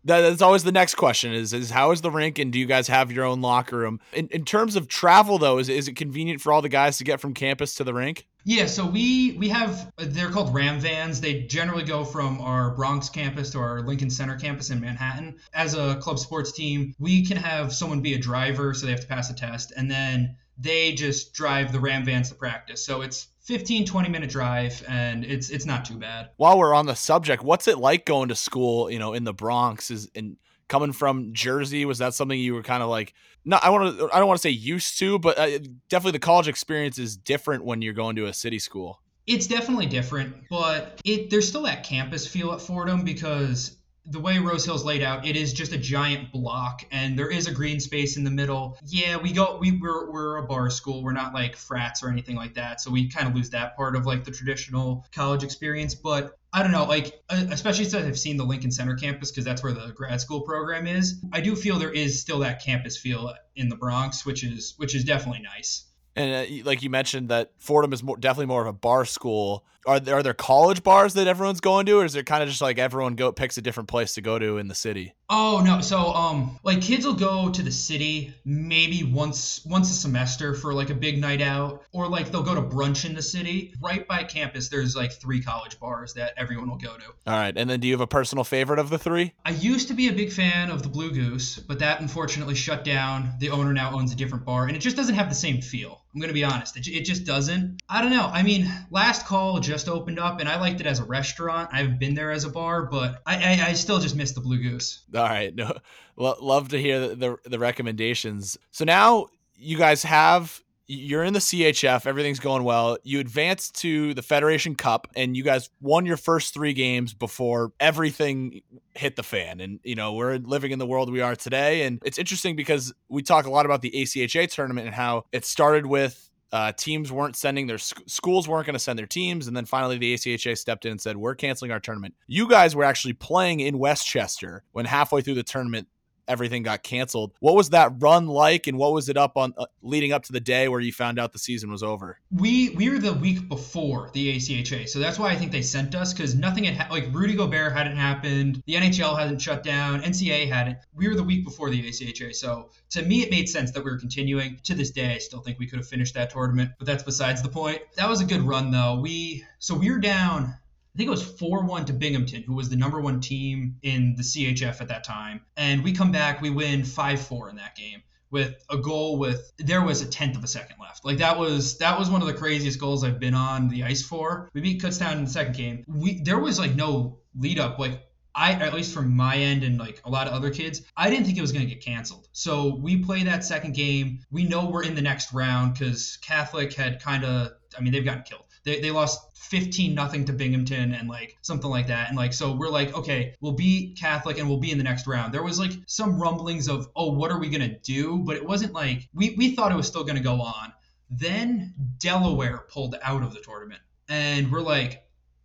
Speaker 1: that's always the next question is, is how is the rink and do you guys have your own locker room in, in terms of travel though is, is it convenient for all the guys to get from campus to the rink
Speaker 5: Yeah, so we we have they're called Ram vans. They generally go from our Bronx campus to our Lincoln Center campus in Manhattan. As a club sports team, we can have someone be a driver, so they have to pass a test, and then they just drive the Ram vans to practice. So it's 15 20 minute drive and it's it's not too bad.
Speaker 1: While we're on the subject, what's it like going to school, you know, in the Bronx is in coming from Jersey, was that something you were kind of like no I want to I don't want to say used to, but uh, definitely the college experience is different when you're going to a city school.
Speaker 5: It's definitely different, but it there's still that campus feel at Fordham because the way Rose Hill's laid out, it is just a giant block, and there is a green space in the middle. Yeah, we go, we we're, we're a bar school. We're not like frats or anything like that, so we kind of lose that part of like the traditional college experience. But I don't know, like especially since I've seen the Lincoln Center campus because that's where the grad school program is. I do feel there is still that campus feel in the Bronx, which is which is definitely nice.
Speaker 1: And uh, like you mentioned, that Fordham is more, definitely more of a bar school. Are there, are there college bars that everyone's going to, or is it kind of just like everyone go picks a different place to go to in the city?
Speaker 5: Oh no, so um, like kids will go to the city maybe once once a semester for like a big night out, or like they'll go to brunch in the city. Right by campus, there's like three college bars that everyone will go to.
Speaker 1: All right, and then do you have a personal favorite of the three?
Speaker 5: I used to be a big fan of the Blue Goose, but that unfortunately shut down. The owner now owns a different bar, and it just doesn't have the same feel. I'm gonna be honest, it, it just doesn't. I don't know. I mean, Last Call just opened up, and I liked it as a restaurant. I haven't been there as a bar, but I I, I still just miss the Blue Goose.
Speaker 1: All right, no, love to hear the, the the recommendations. So now you guys have you're in the CHF, everything's going well. You advance to the Federation Cup and you guys won your first 3 games before everything hit the fan. And you know, we're living in the world we are today and it's interesting because we talk a lot about the ACHA tournament and how it started with uh, teams weren't sending their sc- schools weren't going to send their teams, and then finally the ACHA stepped in and said, "We're canceling our tournament." You guys were actually playing in Westchester when halfway through the tournament everything got canceled. What was that run like, and what was it up on uh, leading up to the day where you found out the season was over?
Speaker 5: We we were the week before the ACHA, so that's why I think they sent us because nothing had ha- like Rudy Gobert hadn't happened, the NHL hadn't shut down, NCAA hadn't. We were the week before the ACHA, so to me it made sense that we were continuing. To this day, I still think we could have finished that tournament, but that's besides the point. That was a good run though. We so we were down I think it was 4 1 to Binghamton, who was the number one team in the CHF at that time. And we come back, we win 5 4 in that game with a goal with there was a tenth of a second left. Like that was that was one of the craziest goals I've been on the ice for. We beat Kutztown in the second game. We there was like no lead up. Like I at least from my end and like a lot of other kids, I didn't think it was going to get canceled. So we play that second game. We know we're in the next round because Catholic had kind of I mean they've gotten killed. They, they lost 15 nothing to Binghamton and like something like that. And like, so we're like, okay, we'll beat Catholic and we'll be in the next round. There was like some rumblings of, oh, what are we going to do? But it wasn't like, we, we thought it was still going to go on. Then Delaware pulled out of the tournament. And we're like,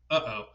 Speaker 5: uh oh.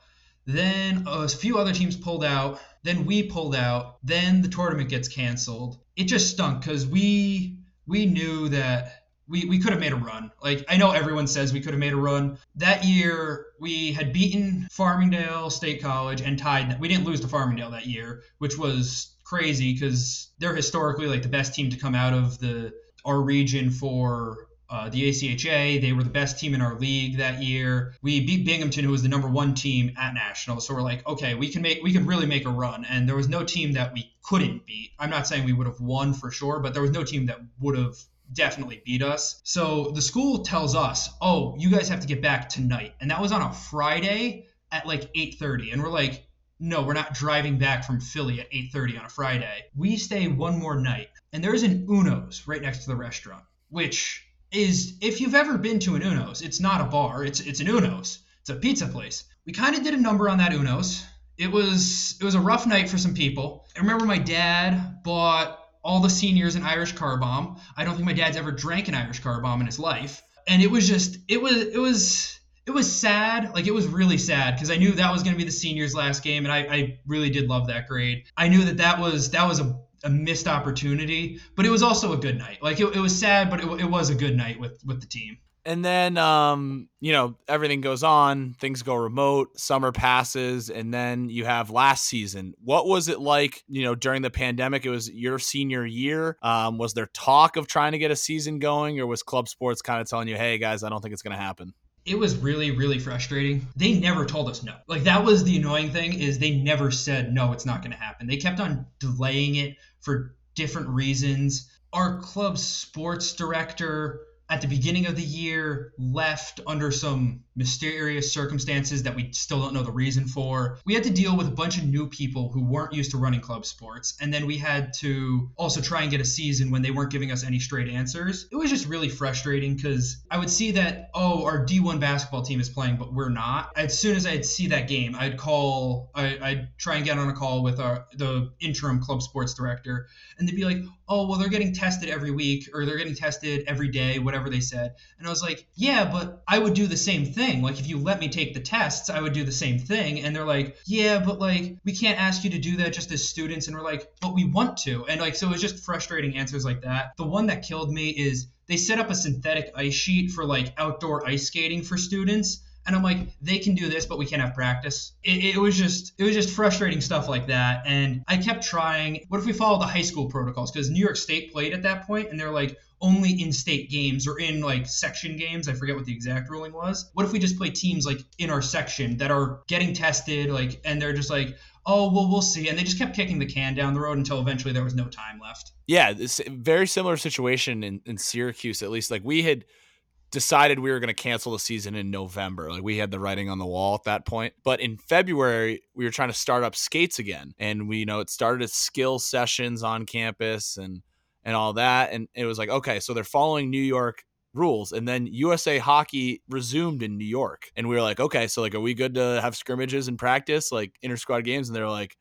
Speaker 5: Then a few other teams pulled out. Then we pulled out. Then the tournament gets canceled. It just stunk because we we knew that we, we could have made a run. Like I know everyone says we could have made a run. That year we had beaten Farmingdale State College and tied. We didn't lose to Farmingdale that year, which was crazy because they're historically like the best team to come out of the our region for uh, the ACHA. They were the best team in our league that year. We beat Binghamton, who was the number one team at national. So we're like, okay, we can make we can really make a run. And there was no team that we couldn't beat. I'm not saying we would have won for sure, but there was no team that would have definitely beat us. So the school tells us, "Oh, you guys have to get back tonight." And that was on a Friday at like 8:30 and we're like, "No, we're not driving back from Philly at 8:30 on a Friday. We stay one more night." And there's an Uno's right next to the restaurant, which is if you've ever been to an Uno's, it's not a bar, it's it's an Uno's. It's a pizza place. We kind of did a number on that Uno's. It was it was a rough night for some people. I remember my dad bought all the seniors an Irish car bomb. I don't think my dad's ever drank an Irish car bomb in his life. And it was just it was it was it was sad. Like it was really sad because I knew that was going to be the seniors' last game, and I, I really did love that grade. I knew that that was that was a, a missed opportunity, but it was also a good night. Like it, it was sad, but it, it was a good night with with the team.
Speaker 1: And then, um, you know, everything goes on, things go remote, summer passes, and then you have last season. What was it like, you know, during the pandemic? It was your senior year. Um, was there talk of trying to get a season going, or was club sports kind of telling you, hey, guys, I don't think it's going to happen?
Speaker 5: it was really really frustrating they never told us no like that was the annoying thing is they never said no it's not going to happen they kept on delaying it for different reasons our club sports director at the beginning of the year left under some mysterious circumstances that we still don't know the reason for. We had to deal with a bunch of new people who weren't used to running club sports. And then we had to also try and get a season when they weren't giving us any straight answers. It was just really frustrating because I would see that, oh, our D1 basketball team is playing, but we're not. As soon as I'd see that game, I'd call, I, would try and get on a call with our, the interim club sports director. And they'd be like, oh, well, they're getting tested every week or they're getting tested every day, whatever they said. And I was like, yeah, but I would do the same thing thing. Like if you let me take the tests, I would do the same thing. And they're like, yeah, but like we can't ask you to do that just as students. And we're like, but we want to. And like so it was just frustrating answers like that. The one that killed me is they set up a synthetic ice sheet for like outdoor ice skating for students. And I'm like, they can do this, but we can't have practice. It, it, was just, it was just frustrating stuff like that. And I kept trying. What if we follow the high school protocols? Because New York State played at that point, and they're like, only in state games or in like section games. I forget what the exact ruling was. What if we just play teams like in our section that are getting tested, like, and they're just like, oh, well, we'll see. And they just kept kicking the can down the road until eventually there was no time left.
Speaker 1: Yeah, this very similar situation in, in Syracuse, at least. Like we had decided we were going to cancel the season in November. Like we had the writing on the wall at that point. But in February, we were trying to start up skates again. And we, you know, it started as skill sessions on campus and and all that. And it was like, okay, so they're following New York rules. And then USA Hockey resumed in New York. And we were like, okay, so like, are we good to have scrimmages and practice, like inter squad games? And they're like,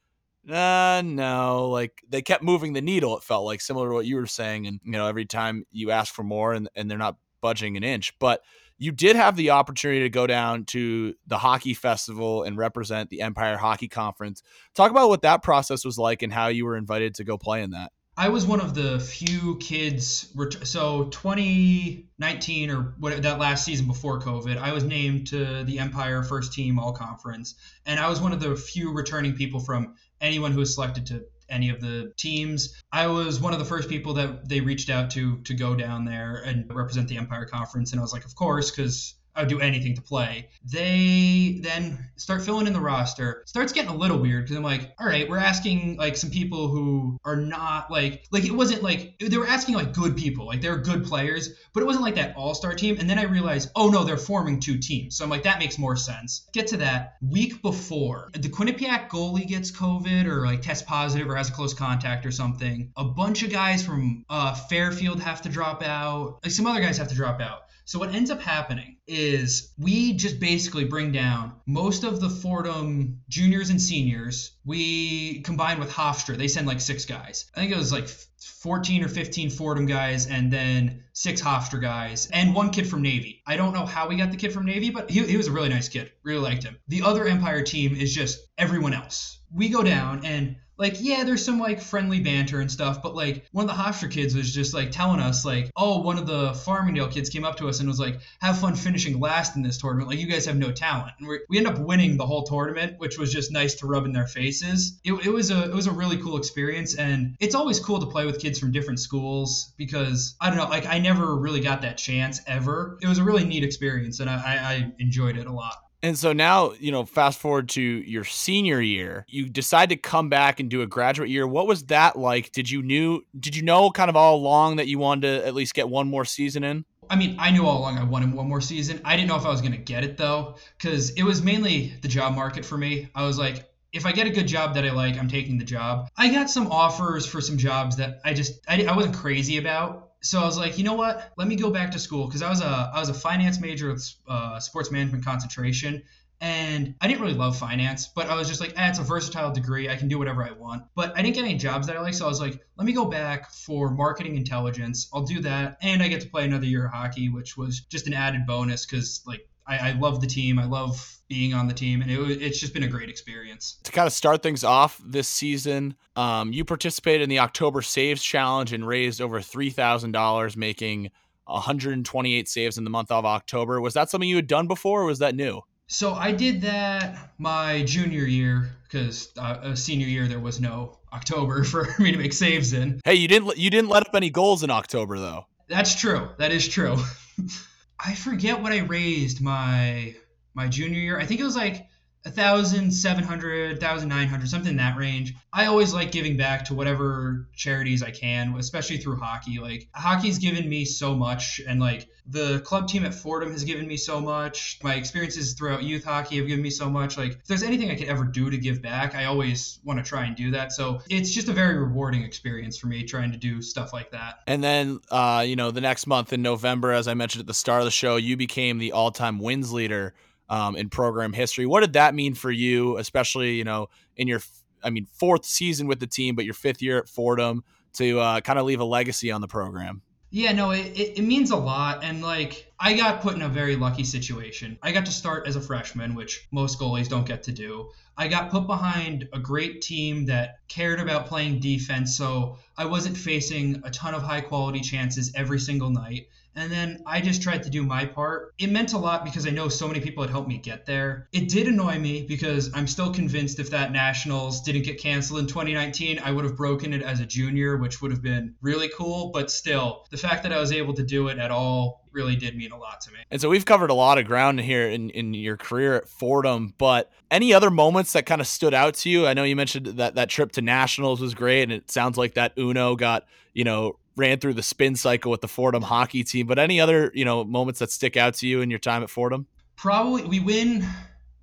Speaker 1: uh, no, like they kept moving the needle. It felt like similar to what you were saying. And, you know, every time you ask for more and, and they're not budging an inch. But you did have the opportunity to go down to the hockey festival and represent the Empire Hockey Conference. Talk about what that process was like and how you were invited to go play in that.
Speaker 5: I was one of the few kids. So 2019 or what that last season before COVID, I was named to the Empire First Team All Conference, and I was one of the few returning people from anyone who was selected to any of the teams. I was one of the first people that they reached out to to go down there and represent the Empire Conference, and I was like, of course, because I would do anything to play. They then start filling in the roster. Starts getting a little weird because I'm like, all right, we're asking like some people who are not like like it wasn't like they were asking like good people, like they're good players, but it wasn't like that all star team. And then I realized, oh no, they're forming two teams. So I'm like, that makes more sense. Get to that week before the Quinnipiac goalie gets COVID or like tests positive or has a close contact or something. A bunch of guys from uh, Fairfield have to drop out. Like some other guys have to drop out. So what ends up happening is we just basically bring down most of the Fordham juniors and seniors. We combine with Hofstra. They send like six guys. I think it was like 14 or 15 Fordham guys and then six Hofstra guys and one kid from Navy. I don't know how we got the kid from Navy, but he, he was a really nice kid. Really liked him. The other Empire team is just everyone else. We go down and like yeah there's some like friendly banter and stuff but like one of the hofstra kids was just like telling us like oh one of the farmingdale kids came up to us and was like have fun finishing last in this tournament. Like you guys have no talent. And we end up winning the whole tournament which was just nice to rub in their faces. It, it was a it was a really cool experience and it's always cool to play with kids from different schools because i don't know like i never really got that chance ever. It was a really neat experience and i, I enjoyed it a lot
Speaker 1: and so now, you know, fast forward to your senior year, you decide to come back and do a graduate year. What was that like? Did you knew did you know kind of all along that you wanted to at least get one more season in?
Speaker 5: I mean, I knew all along I wanted one more season. I didn't know if I was going to get it though cuz it was mainly the job market for me. I was like if I get a good job that I like, I'm taking the job. I got some offers for some jobs that I just I, I wasn't crazy about so I was like, you know what? Let me go back to school because I was a I was a finance major with uh, sports management concentration, and I didn't really love finance, but I was just like, eh, it's a versatile degree. I can do whatever I want. But I didn't get any jobs that I like, so I was like, let me go back for marketing intelligence. I'll do that, and I get to play another year of hockey, which was just an added bonus because like I, I love the team. I love being on the team, and it, it's just been a great experience.
Speaker 1: To kind of start things off this season, um, you participated in the October Saves Challenge and raised over three thousand dollars, making 128 saves in the month of October. Was that something you had done before, or was that new?
Speaker 5: So I did that my junior year because uh, senior year there was no October for me to make saves in.
Speaker 1: Hey, you didn't you didn't let up any goals in October though.
Speaker 5: That's true. That is true. I forget what I raised my my junior year. I think it was like a thousand seven hundred, thousand nine hundred, something in that range. I always like giving back to whatever charities I can, especially through hockey. Like hockey's given me so much, and like the club team at Fordham has given me so much. My experiences throughout youth hockey have given me so much. Like if there's anything I could ever do to give back, I always want to try and do that. So it's just a very rewarding experience for me trying to do stuff like that.
Speaker 1: And then, uh, you know, the next month in November, as I mentioned at the start of the show, you became the all-time wins leader um, in program history. What did that mean for you, especially you know in your, I mean, fourth season with the team, but your fifth year at Fordham to uh, kind of leave a legacy on the program?
Speaker 5: Yeah, no, it, it, it, means a lot. And like, I got put in a very lucky situation. I got to start as a freshman, which most goalies don't get to do. I got put behind a great team that cared about playing defense. So I wasn't facing a ton of high quality chances every single night. And then I just tried to do my part. It meant a lot because I know so many people had helped me get there. It did annoy me because I'm still convinced if that Nationals didn't get canceled in 2019, I would have broken it as a junior, which would have been really cool. But still, the fact that I was able to do it at all really did mean a lot to me.
Speaker 1: And so we've covered a lot of ground here in, in your career at Fordham, but any other moments that kind of stood out to you? I know you mentioned that that trip to Nationals was great, and it sounds like that Uno got, you know, ran through the spin cycle with the Fordham hockey team. But any other you know moments that stick out to you in your time at Fordham?
Speaker 5: Probably we win.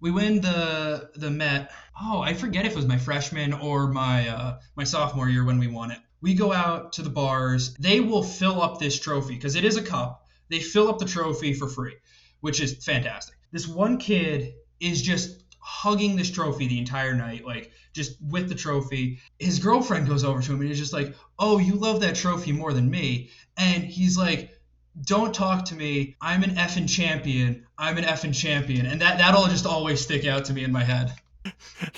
Speaker 5: We win the the Met. Oh, I forget if it was my freshman or my uh, my sophomore year when we won it. We go out to the bars. They will fill up this trophy because it is a cup. They fill up the trophy for free, which is fantastic. This one kid is just hugging this trophy the entire night, like just with the trophy. His girlfriend goes over to him and he's just like, Oh, you love that trophy more than me. And he's like, Don't talk to me. I'm an effing champion. I'm an effing champion. And that, that'll just always stick out to me in my head.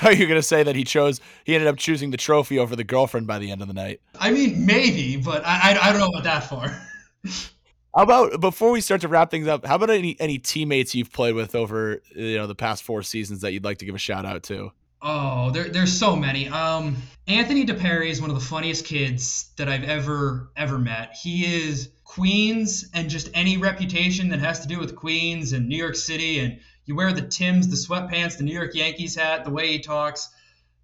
Speaker 1: Are you going to say that he chose, he ended up choosing the trophy over the girlfriend by the end of the night?
Speaker 5: I mean, maybe, but I, I, I don't know about that far.
Speaker 1: How about before we start to wrap things up? How about any any teammates you've played with over you know the past four seasons that you'd like to give a shout out to?
Speaker 5: Oh, there, there's so many. Um, Anthony DePerry is one of the funniest kids that I've ever ever met. He is Queens and just any reputation that has to do with Queens and New York City, and you wear the Tims, the sweatpants, the New York Yankees hat, the way he talks.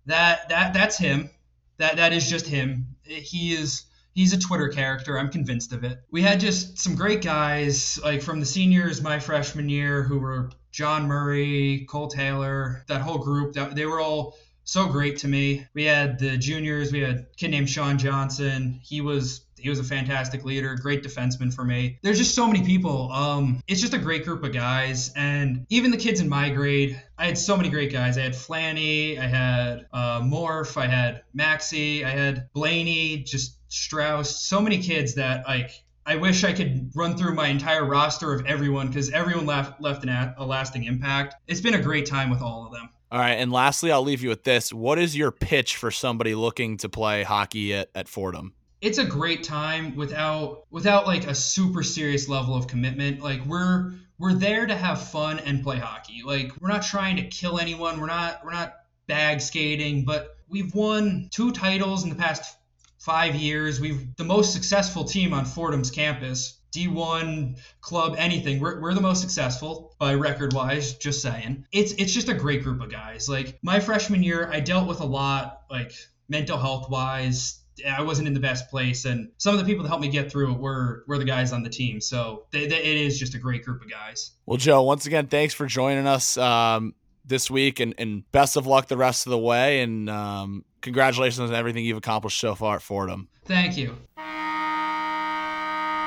Speaker 5: That that that's him. That that is just him. He is he's a Twitter character. I'm convinced of it. We had just some great guys, like from the seniors my freshman year, who were John Murray, Cole Taylor, that whole group. That they were all so great to me. We had the juniors. We had a kid named Sean Johnson. He was he was a fantastic leader, great defenseman for me. There's just so many people. Um, it's just a great group of guys, and even the kids in my grade, I had so many great guys. I had Flanny, I had uh, Morph, I had Maxi, I had Blaney, just Strauss. So many kids that like I wish I could run through my entire roster of everyone because everyone left left an, a lasting impact. It's been a great time with all of them.
Speaker 1: All right, and lastly, I'll leave you with this. What is your pitch for somebody looking to play hockey at, at Fordham?
Speaker 5: it's a great time without without like a super serious level of commitment. Like we're we're there to have fun and play hockey. Like we're not trying to kill anyone. We're not we're not bag skating, but we've won two titles in the past 5 years. We've the most successful team on Fordham's campus. D1 club anything. We're, we're the most successful by record wise, just saying. It's it's just a great group of guys. Like my freshman year, I dealt with a lot like mental health wise I wasn't in the best place, and some of the people that helped me get through it were were the guys on the team. So they, they, it is just a great group of guys.
Speaker 1: Well, Joe, once again, thanks for joining us um, this week, and, and best of luck the rest of the way, and um, congratulations on everything you've accomplished so far at Fordham.
Speaker 5: Thank you.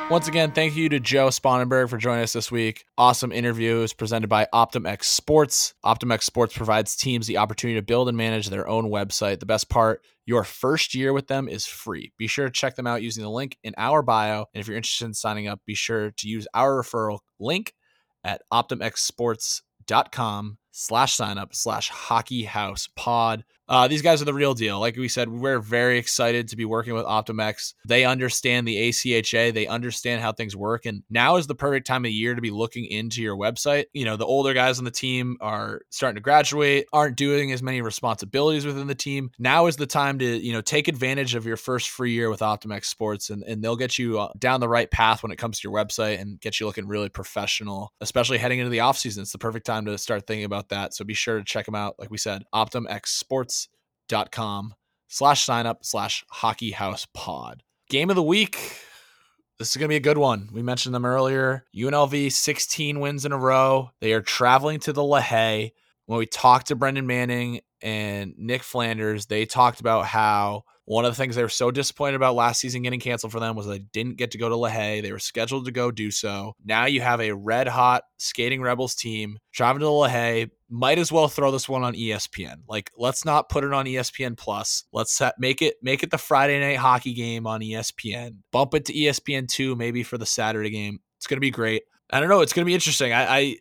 Speaker 1: Once again, thank you to Joe Sponenburg for joining us this week. Awesome interviews presented by OptumX Sports. OptumX Sports provides teams the opportunity to build and manage their own website. The best part, your first year with them is free. Be sure to check them out using the link in our bio. And if you're interested in signing up, be sure to use our referral link at optumxsports.com slash sign up slash hockey house pod. Uh, these guys are the real deal. Like we said, we're very excited to be working with OptimX. They understand the ACHA, they understand how things work. And now is the perfect time of year to be looking into your website. You know, the older guys on the team are starting to graduate, aren't doing as many responsibilities within the team. Now is the time to, you know, take advantage of your first free year with OptimX Sports, and, and they'll get you uh, down the right path when it comes to your website and get you looking really professional, especially heading into the off season. It's the perfect time to start thinking about that. So be sure to check them out. Like we said, optimxsports.com slash sign up slash hockey house pod. Game of the week. This is going to be a good one. We mentioned them earlier. UNLV 16 wins in a row. They are traveling to the LaHaye. When we talked to Brendan Manning and Nick Flanders, they talked about how one of the things they were so disappointed about last season getting canceled for them was they didn't get to go to LaHaye. They were scheduled to go do so. Now you have a red hot skating Rebels team driving to LaHaye. Might as well throw this one on ESPN. Like, let's not put it on ESPN Plus. Let's set, make it make it the Friday night hockey game on ESPN. Bump it to ESPN two maybe for the Saturday game. It's gonna be great. I don't know. It's to be interesting. I, I,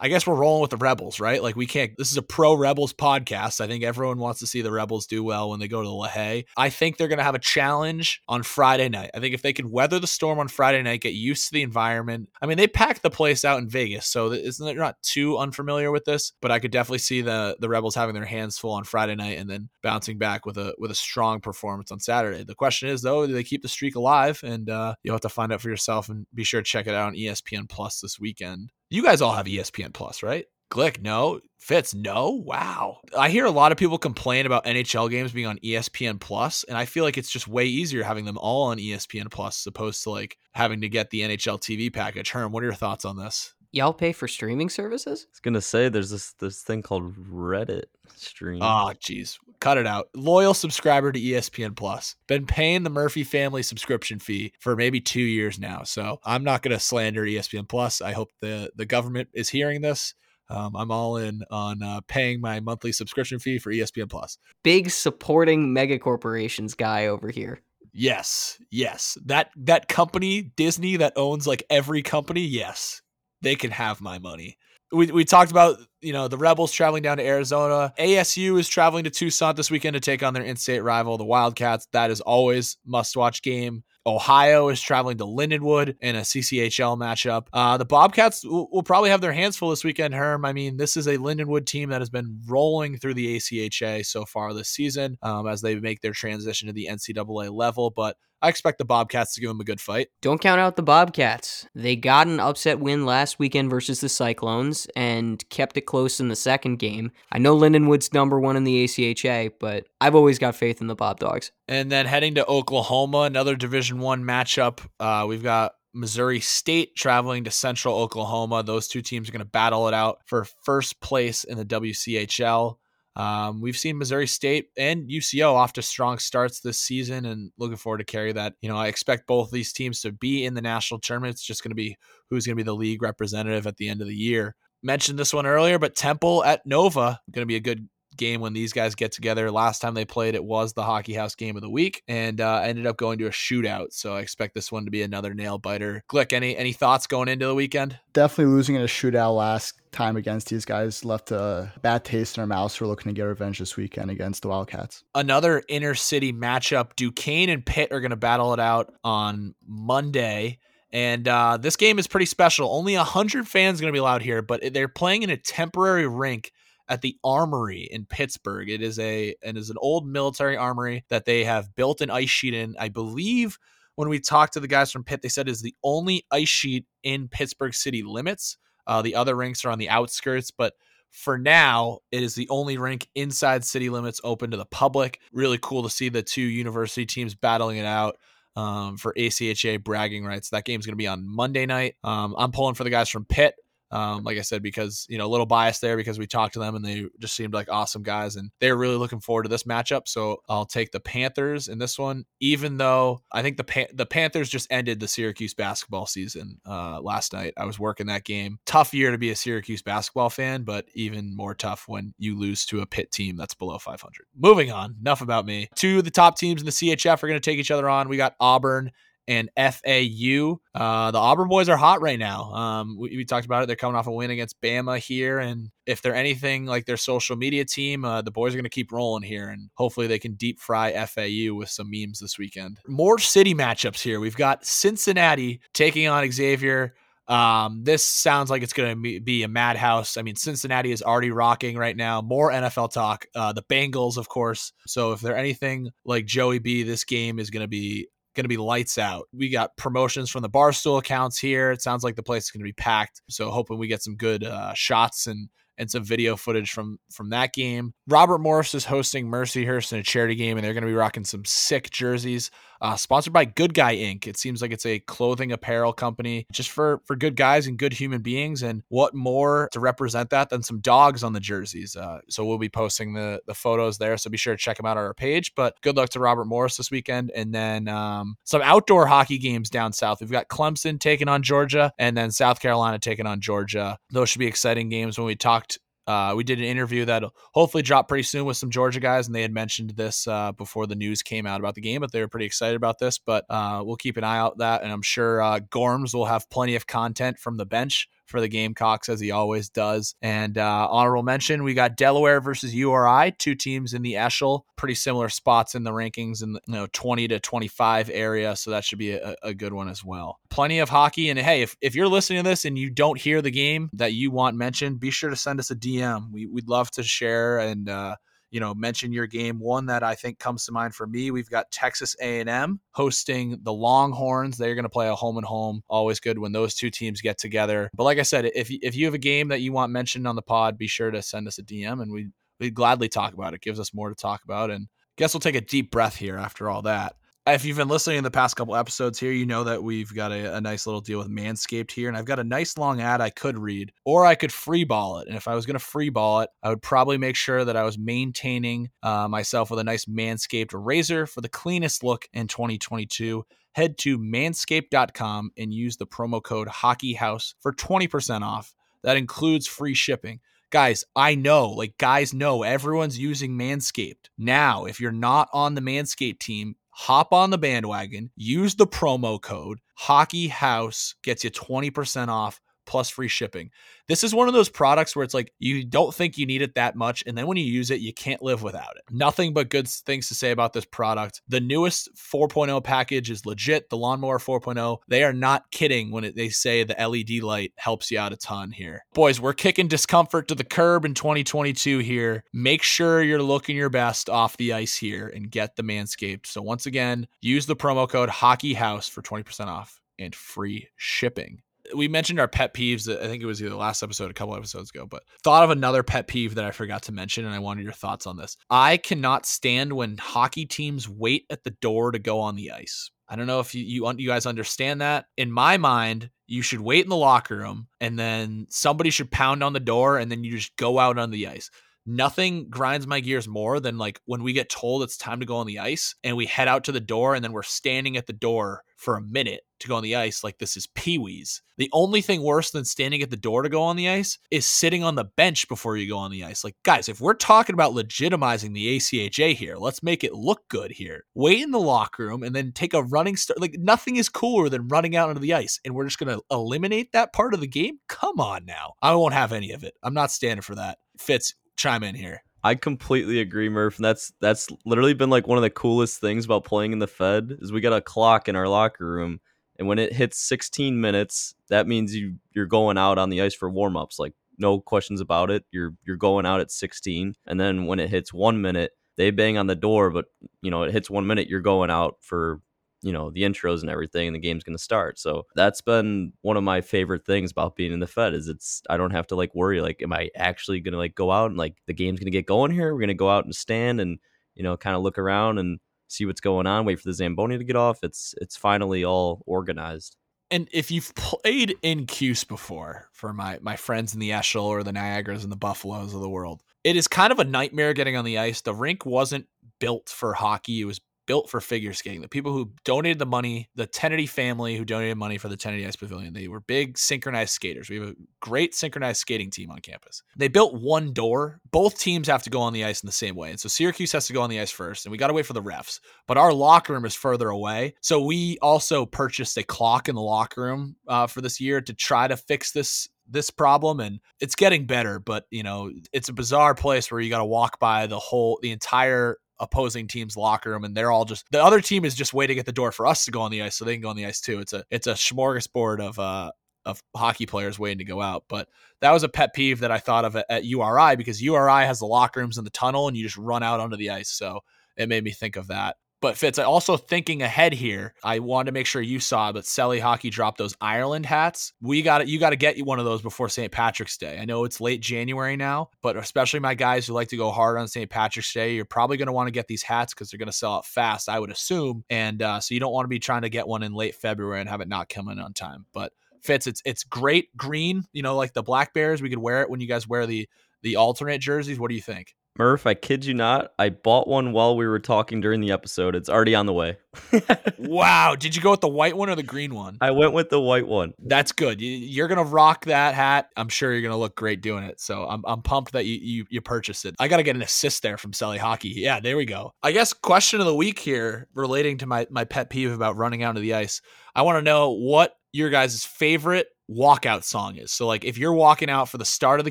Speaker 1: I guess we're rolling with the Rebels, right? Like we can't. This is a pro Rebels podcast. I think everyone wants to see the Rebels do well when they go to LaHaye. I think they're going to have a challenge on Friday night. I think if they can weather the storm on Friday night, get used to the environment. I mean, they packed the place out in Vegas, so isn't they're not too unfamiliar with this. But I could definitely see the the Rebels having their hands full on Friday night and then bouncing back with a with a strong performance on Saturday. The question is though, do they keep the streak alive? And uh, you'll have to find out for yourself. And be sure to check it out on ESPN Plus this weekend. You guys all have ESPN Plus, right? Glick, no. Fitz, no. Wow. I hear a lot of people complain about NHL games being on ESPN Plus, and I feel like it's just way easier having them all on ESPN Plus as opposed to like having to get the NHL TV package. Herm, what are your thoughts on this?
Speaker 2: Y'all pay for streaming services?
Speaker 4: I was gonna say there's this this thing called Reddit stream.
Speaker 1: Oh, jeez. Cut it out. Loyal subscriber to ESPN Plus. Been paying the Murphy family subscription fee for maybe two years now. So I'm not gonna slander ESPN Plus. I hope the the government is hearing this. Um, I'm all in on uh, paying my monthly subscription fee for ESPN Plus.
Speaker 2: Big supporting mega corporations guy over here.
Speaker 1: Yes, yes. That that company, Disney, that owns like every company. Yes, they can have my money. We, we talked about you know the rebels traveling down to arizona. Asu is traveling to tucson this weekend to take on their in-state rival the wildcats. That is always must watch game. Ohio is traveling to lindenwood in a cchl matchup. Uh, the bobcats will, will, probably have their hands full this weekend herm. I mean this is a lindenwood team that has been rolling through the acha so far this season um, as they make their transition to the ncaa level but I expect the Bobcats to give them a good fight.
Speaker 2: Don't count out the Bobcats. They got an upset win last weekend versus the Cyclones and kept it close in the second game. I know Lindenwood's number one in the ACHA, but I've always got faith in the Bob Dogs.
Speaker 1: And then heading to Oklahoma, another Division One matchup. Uh, we've got Missouri State traveling to Central Oklahoma. Those two teams are going to battle it out for first place in the WCHL. Um, we've seen Missouri State and UCO off to strong starts this season, and looking forward to carry that. You know, I expect both these teams to be in the national tournament. It's just going to be who's going to be the league representative at the end of the year. Mentioned this one earlier, but Temple at Nova going to be a good game when these guys get together. Last time they played, it was the Hockey House game of the week, and uh, ended up going to a shootout. So I expect this one to be another nail biter. Glick, any any thoughts going into the weekend?
Speaker 3: Definitely losing in a shootout last time against these guys left a bad taste in our mouths. We're looking to get revenge this weekend against the Wildcats.
Speaker 1: Another inner city matchup. Duquesne and Pitt are going to battle it out on Monday. And uh, this game is pretty special. Only 100 fans going to be allowed here, but they're playing in a temporary rink at the Armory in Pittsburgh. It is a and is an old military armory that they have built an ice sheet in. I believe when we talked to the guys from Pitt, they said is the only ice sheet in Pittsburgh city limits. Uh, the other rinks are on the outskirts, but for now, it is the only rink inside city limits open to the public. Really cool to see the two university teams battling it out. Um, for ACHA bragging rights. That game's going to be on Monday night. Um, I'm pulling for the guys from Pitt. Um, like I said, because you know a little bias there because we talked to them and they just seemed like awesome guys and they're really looking forward to this matchup. So I'll take the Panthers in this one, even though I think the the Panthers just ended the Syracuse basketball season uh, last night. I was working that game. Tough year to be a Syracuse basketball fan, but even more tough when you lose to a Pitt team that's below 500. Moving on, enough about me. Two of the top teams in the CHF are going to take each other on. We got Auburn and FAU. Uh, the Auburn boys are hot right now. Um, we, we, talked about it. They're coming off a win against Bama here, and if they're anything like their social media team, uh, the boys are going to keep rolling here, and hopefully they can deep fry FAU with some memes this weekend. More city matchups here. We've got Cincinnati taking on Xavier. Um, this sounds like it's going to be a madhouse. I mean, Cincinnati is already rocking right now. More NFL talk. Uh, the Bengals, of course. So if they're anything like Joey B, this game is going to be going to be lights out. We got promotions from the Barstool accounts here. It sounds like the place is going to be packed. So hoping we get some good uh, shots and and some video footage from from that game. Robert Morris is hosting Mercyhurst in a charity game, and they're going to be rocking some sick jerseys uh, sponsored by Good Guy Inc. It seems like it's a clothing apparel company just for for good guys and good human beings. And what more to represent that than some dogs on the jerseys? Uh, so we'll be posting the the photos there. So be sure to check them out on our page. But good luck to Robert Morris this weekend, and then um, some outdoor hockey games down south. We've got Clemson taking on Georgia, and then South Carolina taking on Georgia. Those should be exciting games. When we talked uh, we did an interview that'll hopefully drop pretty soon with some Georgia guys, and they had mentioned this uh, before the news came out about the game, but they were pretty excited about this. But uh, we'll keep an eye out that, and I'm sure uh, Gorms will have plenty of content from the bench for the Gamecocks as he always does. And uh, honorable mention, we got Delaware versus URI, two teams in the Eshel, pretty similar spots in the rankings in the you know 20 to 25 area, so that should be a, a good one as well. Plenty of hockey, and hey, if, if you're listening to this and you don't hear the game that you want mentioned, be sure to send us a DM. We, we'd love to share and uh, you know mention your game. One that i think comes to mind for me we've got texas a&m hosting the longhorns. They're going to play a home and home. Always good when those two teams get together. But like i said if, if you have a game that you want mentioned on the pod be sure to send us a dm and we we'd gladly talk about it. it gives us more to talk about and guess we'll take a deep breath here after all that if you've been listening in the past couple episodes here, you know that we've got a, a, nice little deal with Manscaped here, and I've got a nice long ad I could read, or I could freeball it. And if I was going to freeball it, I would probably make sure that I was maintaining uh, myself with a nice Manscaped razor for the cleanest look in 2022. Head to manscaped.com and use the promo code HockeyHouse for 20% off. That includes free shipping guys, I know, like guys know everyone's using Manscaped. Now, if you're not on the Manscaped team, hop on the bandwagon, use the promo code Hockey House gets you 20% off plus free shipping. This is one of those products where it's like you don't think you need it that much. And then when you use it, you can't live without it. Nothing but good things to say about this product. The newest 4.0 package is legit. The Lawnmower 4.0, they are not kidding when it, they say the LED light helps you out a ton here. Boys, we're kicking discomfort to the curb in 2022 here. Make sure you're looking your best off the ice here and get the Manscaped. So once again, use the promo code HockeyHouse for 20% off and free shipping we mentioned our pet peeves. I think it was the last episode, a couple episodes ago, but thought of another pet peeve that I forgot to mention, and I wanted your thoughts on this. I cannot stand when hockey teams wait at the door to go on the ice. I don't know if you, you you guys understand that. In my mind, you should wait in the locker room, and then somebody should pound on the door, and then you just go out on the ice nothing grinds my gears more than like when we get told it's time to go on the ice and we head out to the door and then we're standing at the door for a minute to go on the ice like this is pee-wees. The only thing worse than standing at the door to go on the ice is sitting on the bench before you go on the ice. Like guys, if we're talking about legitimizing the ACHA here, let's make it look good here. Wait in the locker room and then take a running start. Like nothing is cooler than running out onto the ice and we're just going to eliminate that part of the game? Come on now. I won't have any of it. I'm not standing for that. Fitz, chime in here.
Speaker 4: I completely agree, Murph. And That's that's literally been like one of the coolest things about playing in the Fed is we got a clock in our locker room, and when it hits 16 minutes, that means you you're going out on the ice for warm ups. Like no questions about it. You're you're going out at 16, and then when it hits one minute, they bang on the door, but you know it hits one minute, you're going out for you know the intros and everything and the game's going to start. So that's been one of my favorite things about being in the fed is it's i don't have to like worry like am i actually going to like go out and like the game's going to get going here? We're going to go out and stand and you know kind of look around and see what's going on wait for the zamboni to get off. It's it's finally all organized.
Speaker 1: And if you've played in Cuse before, for my my friends in the Eshel or the Niagaras and the Buffaloes of the world, it is kind of a nightmare getting on the ice. The rink wasn't built for hockey; it was built for figure skating. The people who donated the money, the Tennity family who donated money for the Tennity Ice Pavilion, they were big synchronized skaters. We have a great synchronized skating team on campus. They built one door. Both teams have to go on the ice in the same way. And so Syracuse has to go on the ice first, and we got to wait for the refs. But our locker room is further away. So we also purchased a clock in the locker room uh, for this year to try to fix this this problem and it's getting better but you know it's a bizarre place where you got to walk by the whole the entire opposing team's locker room and they're all just the other team is just waiting at the door for us to go on the ice so they can go on the ice too. It's a it's a smorgasbord of uh of hockey players waiting to go out but that was a pet peeve that i thought of at, at uri because uri has the locker rooms in the tunnel and you just run out onto the ice so it made me think of that but Fitz, I also thinking ahead here, I wanted to make sure you saw, but Selly Hockey dropped those Ireland hats. We got it. You got to get one of those before St. Patrick's Day. I know it's late January now, but especially my guys who like to go hard on St. Patrick's Day, you're probably going to want to get these hats because they're going to sell out fast, I would assume. And uh, so you don't want to be trying to get one in late February and have it not come in on time. But Fitz, it's it's great green, you know, like the Black Bears. We could wear it when you guys wear the the alternate jerseys. What do you think?
Speaker 4: Murph, I kid you not, I bought one while we were talking during the episode. It's already on the way.
Speaker 1: wow. Did you go with the white one or the green one?
Speaker 4: I went with the white one.
Speaker 1: That's good. You're going to rock that hat. I'm sure you're going to look great doing it. So I'm, I'm pumped that you, you, you purchased it. I got to get an assist there from Selly Hockey. Yeah, there we go. I guess question of the week here relating to my, my pet peeve about running out of the ice. I want to know what your guys' favorite walkout song is. So like if you're walking out for the start of the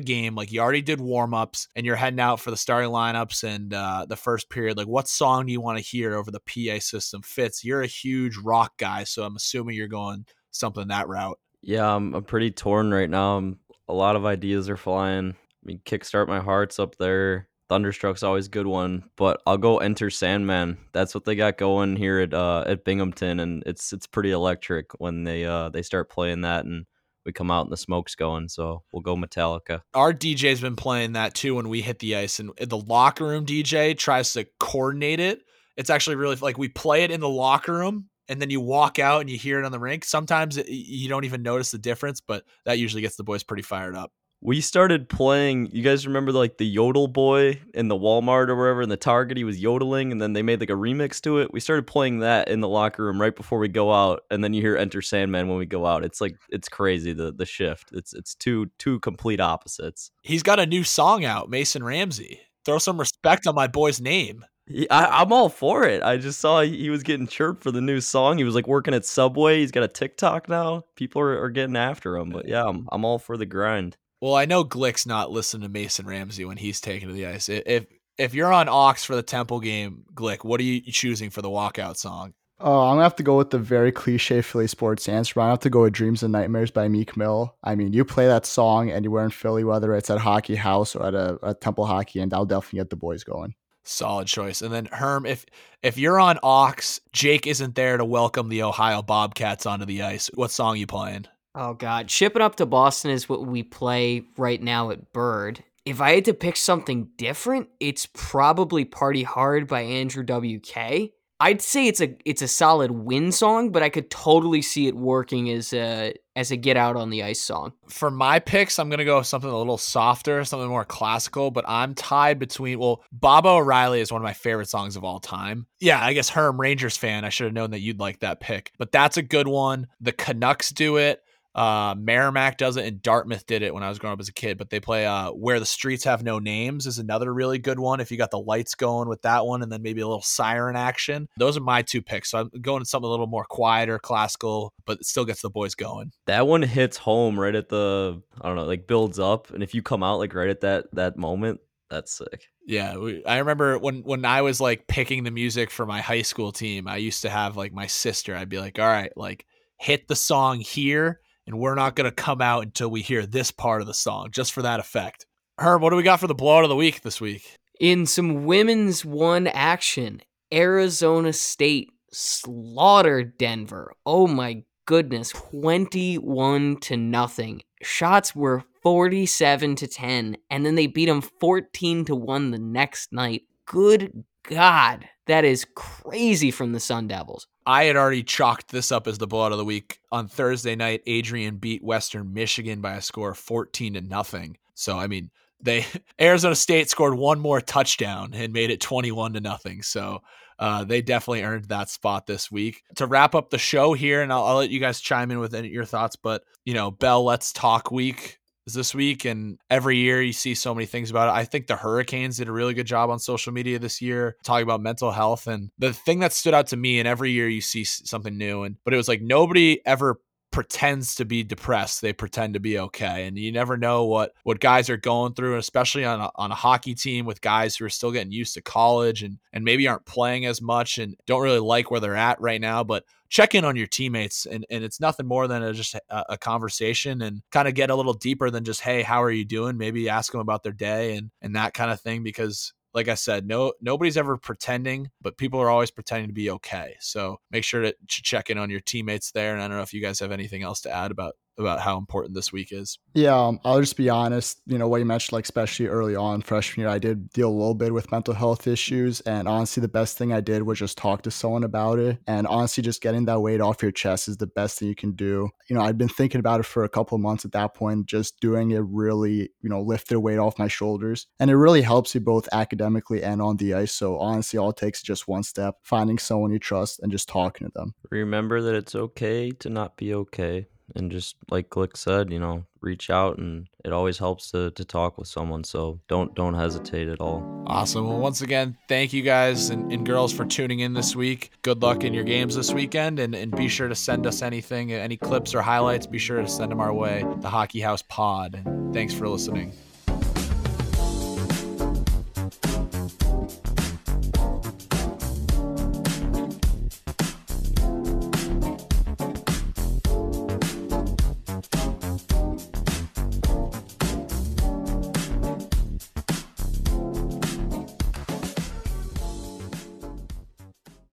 Speaker 1: game, like you already did warm-ups and you're heading out for the starting lineups and uh, the first period, like what song do you want to hear over the PA system Fitz? You're a huge rock guy, so I'm assuming you're going something that route.
Speaker 4: Yeah, I'm, I'm pretty torn right now. I'm, a lot of ideas are flying. I mean, Kickstart My Heart's up there. Thunderstruck's always good one, but I'll go Enter Sandman. That's what they got going here at uh, at Binghamton, and it's it's pretty electric when they uh, they start playing that and we come out and the smoke's going. So we'll go Metallica.
Speaker 1: Our DJ's been playing that too when we hit the ice, and the locker room DJ tries to coordinate it. It's actually really like we play it in the locker room, and then you walk out and you hear it on the rink. Sometimes it, you don't even notice the difference, but that usually gets the boys pretty fired up
Speaker 4: we started playing you guys remember like the yodel boy in the walmart or wherever in the target he was yodeling and then they made like a remix to it we started playing that in the locker room right before we go out and then you hear enter sandman when we go out it's like it's crazy the the shift it's it's two two complete opposites
Speaker 1: he's got a new song out mason ramsey throw some respect on my boy's name
Speaker 4: I, am all for it. I just saw he was getting chirped for the new song. He was like working at Subway. He's got a TikTok now. People are, are getting after him. But yeah, I'm, I'm all for the grind.
Speaker 1: Well, I know Glick's not listening to Mason Ramsey when he's taken to the ice. If if you're on aux for the Temple game, Glick, what are you choosing for the walkout song?
Speaker 3: Oh, I'm gonna have to go with the very cliche Philly sports answer. I'm gonna have to go with "Dreams and Nightmares" by Meek Mill. I mean, you play that song anywhere in Philly, whether it's at Hockey House or at a, a Temple Hockey, and I'll definitely get the boys going.
Speaker 1: Solid choice. And then Herm, if if you're on aux, Jake isn't there to welcome the Ohio Bobcats onto the ice. What song you playing?
Speaker 2: Oh God, shipping up to Boston is what we play right now at Bird. If I had to pick something different, it's probably "Party Hard" by Andrew WK. I'd say it's a it's a solid win song, but I could totally see it working as a as a get out on the ice song.
Speaker 1: For my picks, I'm gonna go with something a little softer, something more classical. But I'm tied between well, Baba O'Riley is one of my favorite songs of all time. Yeah, I guess Herm Rangers fan. I should have known that you'd like that pick, but that's a good one. The Canucks do it. Uh, Merrimack does it, and Dartmouth did it when I was growing up as a kid. But they play uh, "Where the Streets Have No Names" is another really good one. If you got the lights going with that one, and then maybe a little siren action, those are my two picks. So I'm going to something a little more quieter, classical, but it still gets the boys going.
Speaker 4: That one hits home right at the I don't know, like builds up, and if you come out like right at that that moment, that's sick.
Speaker 1: Yeah, we, I remember when when I was like picking the music for my high school team, I used to have like my sister. I'd be like, "All right, like hit the song here." And we're not going to come out until we hear this part of the song, just for that effect. Herb, what do we got for the blowout of the week this week?
Speaker 2: In some women's one action, Arizona State slaughtered Denver. Oh my goodness, 21 to nothing. Shots were 47 to 10, and then they beat them 14 to 1 the next night. Good God, that is crazy from the Sun Devils.
Speaker 1: I had already chalked this up as the blowout of the week. On Thursday night, Adrian beat Western Michigan by a score of 14 to nothing. So, I mean, they Arizona State scored one more touchdown and made it 21 to nothing. So, uh, they definitely earned that spot this week. To wrap up the show here, and I'll, I'll let you guys chime in with any, your thoughts, but you know, Bell Let's Talk Week this week, and every year you see so many things about it. I think the Hurricanes did a really good job on social media this year talking about mental health, and the thing that stood out to me, and every year you see something new, and but it was like nobody ever pretends to be depressed they pretend to be okay and you never know what what guys are going through especially on a, on a hockey team with guys who are still getting used to college and and maybe aren't playing as much and don't really like where they're at right now but check in on your teammates and, and it's nothing more than a, just a, a conversation and kind of get a little deeper than just hey how are you doing? Maybe ask them about their day and and that kind of thing because like I said, no nobody's ever pretending, but people are always pretending to be okay. So make sure to check in on your teammates there. And I don't know if you guys have anything else to add about about how important this week is.
Speaker 3: Yeah, um, I'll just be honest. You know what you mentioned, like especially early on freshman year, I did deal a little bit with mental health issues, and honestly, the best thing I did was just talk to someone about it. And honestly, just getting that weight off your chest is the best thing you can do. You know, I'd been thinking about it for a couple of months at that point. Just doing it really, you know, lifted weight off my shoulders, and it really helps you both academically and on the ice. So honestly, all it takes is just one step: finding someone you trust and just talking to them.
Speaker 4: Remember that it's okay to not be okay and just like Glick said, you know, reach out and it always helps to, to talk with someone. So don't don't hesitate at all.
Speaker 1: Awesome. Well, once again, thank you guys and, and girls for tuning in this week. Good luck in your games this weekend and, and be sure to send us anything, any clips or highlights, be sure to send them our way. The Hockey House Pod. Thanks for listening.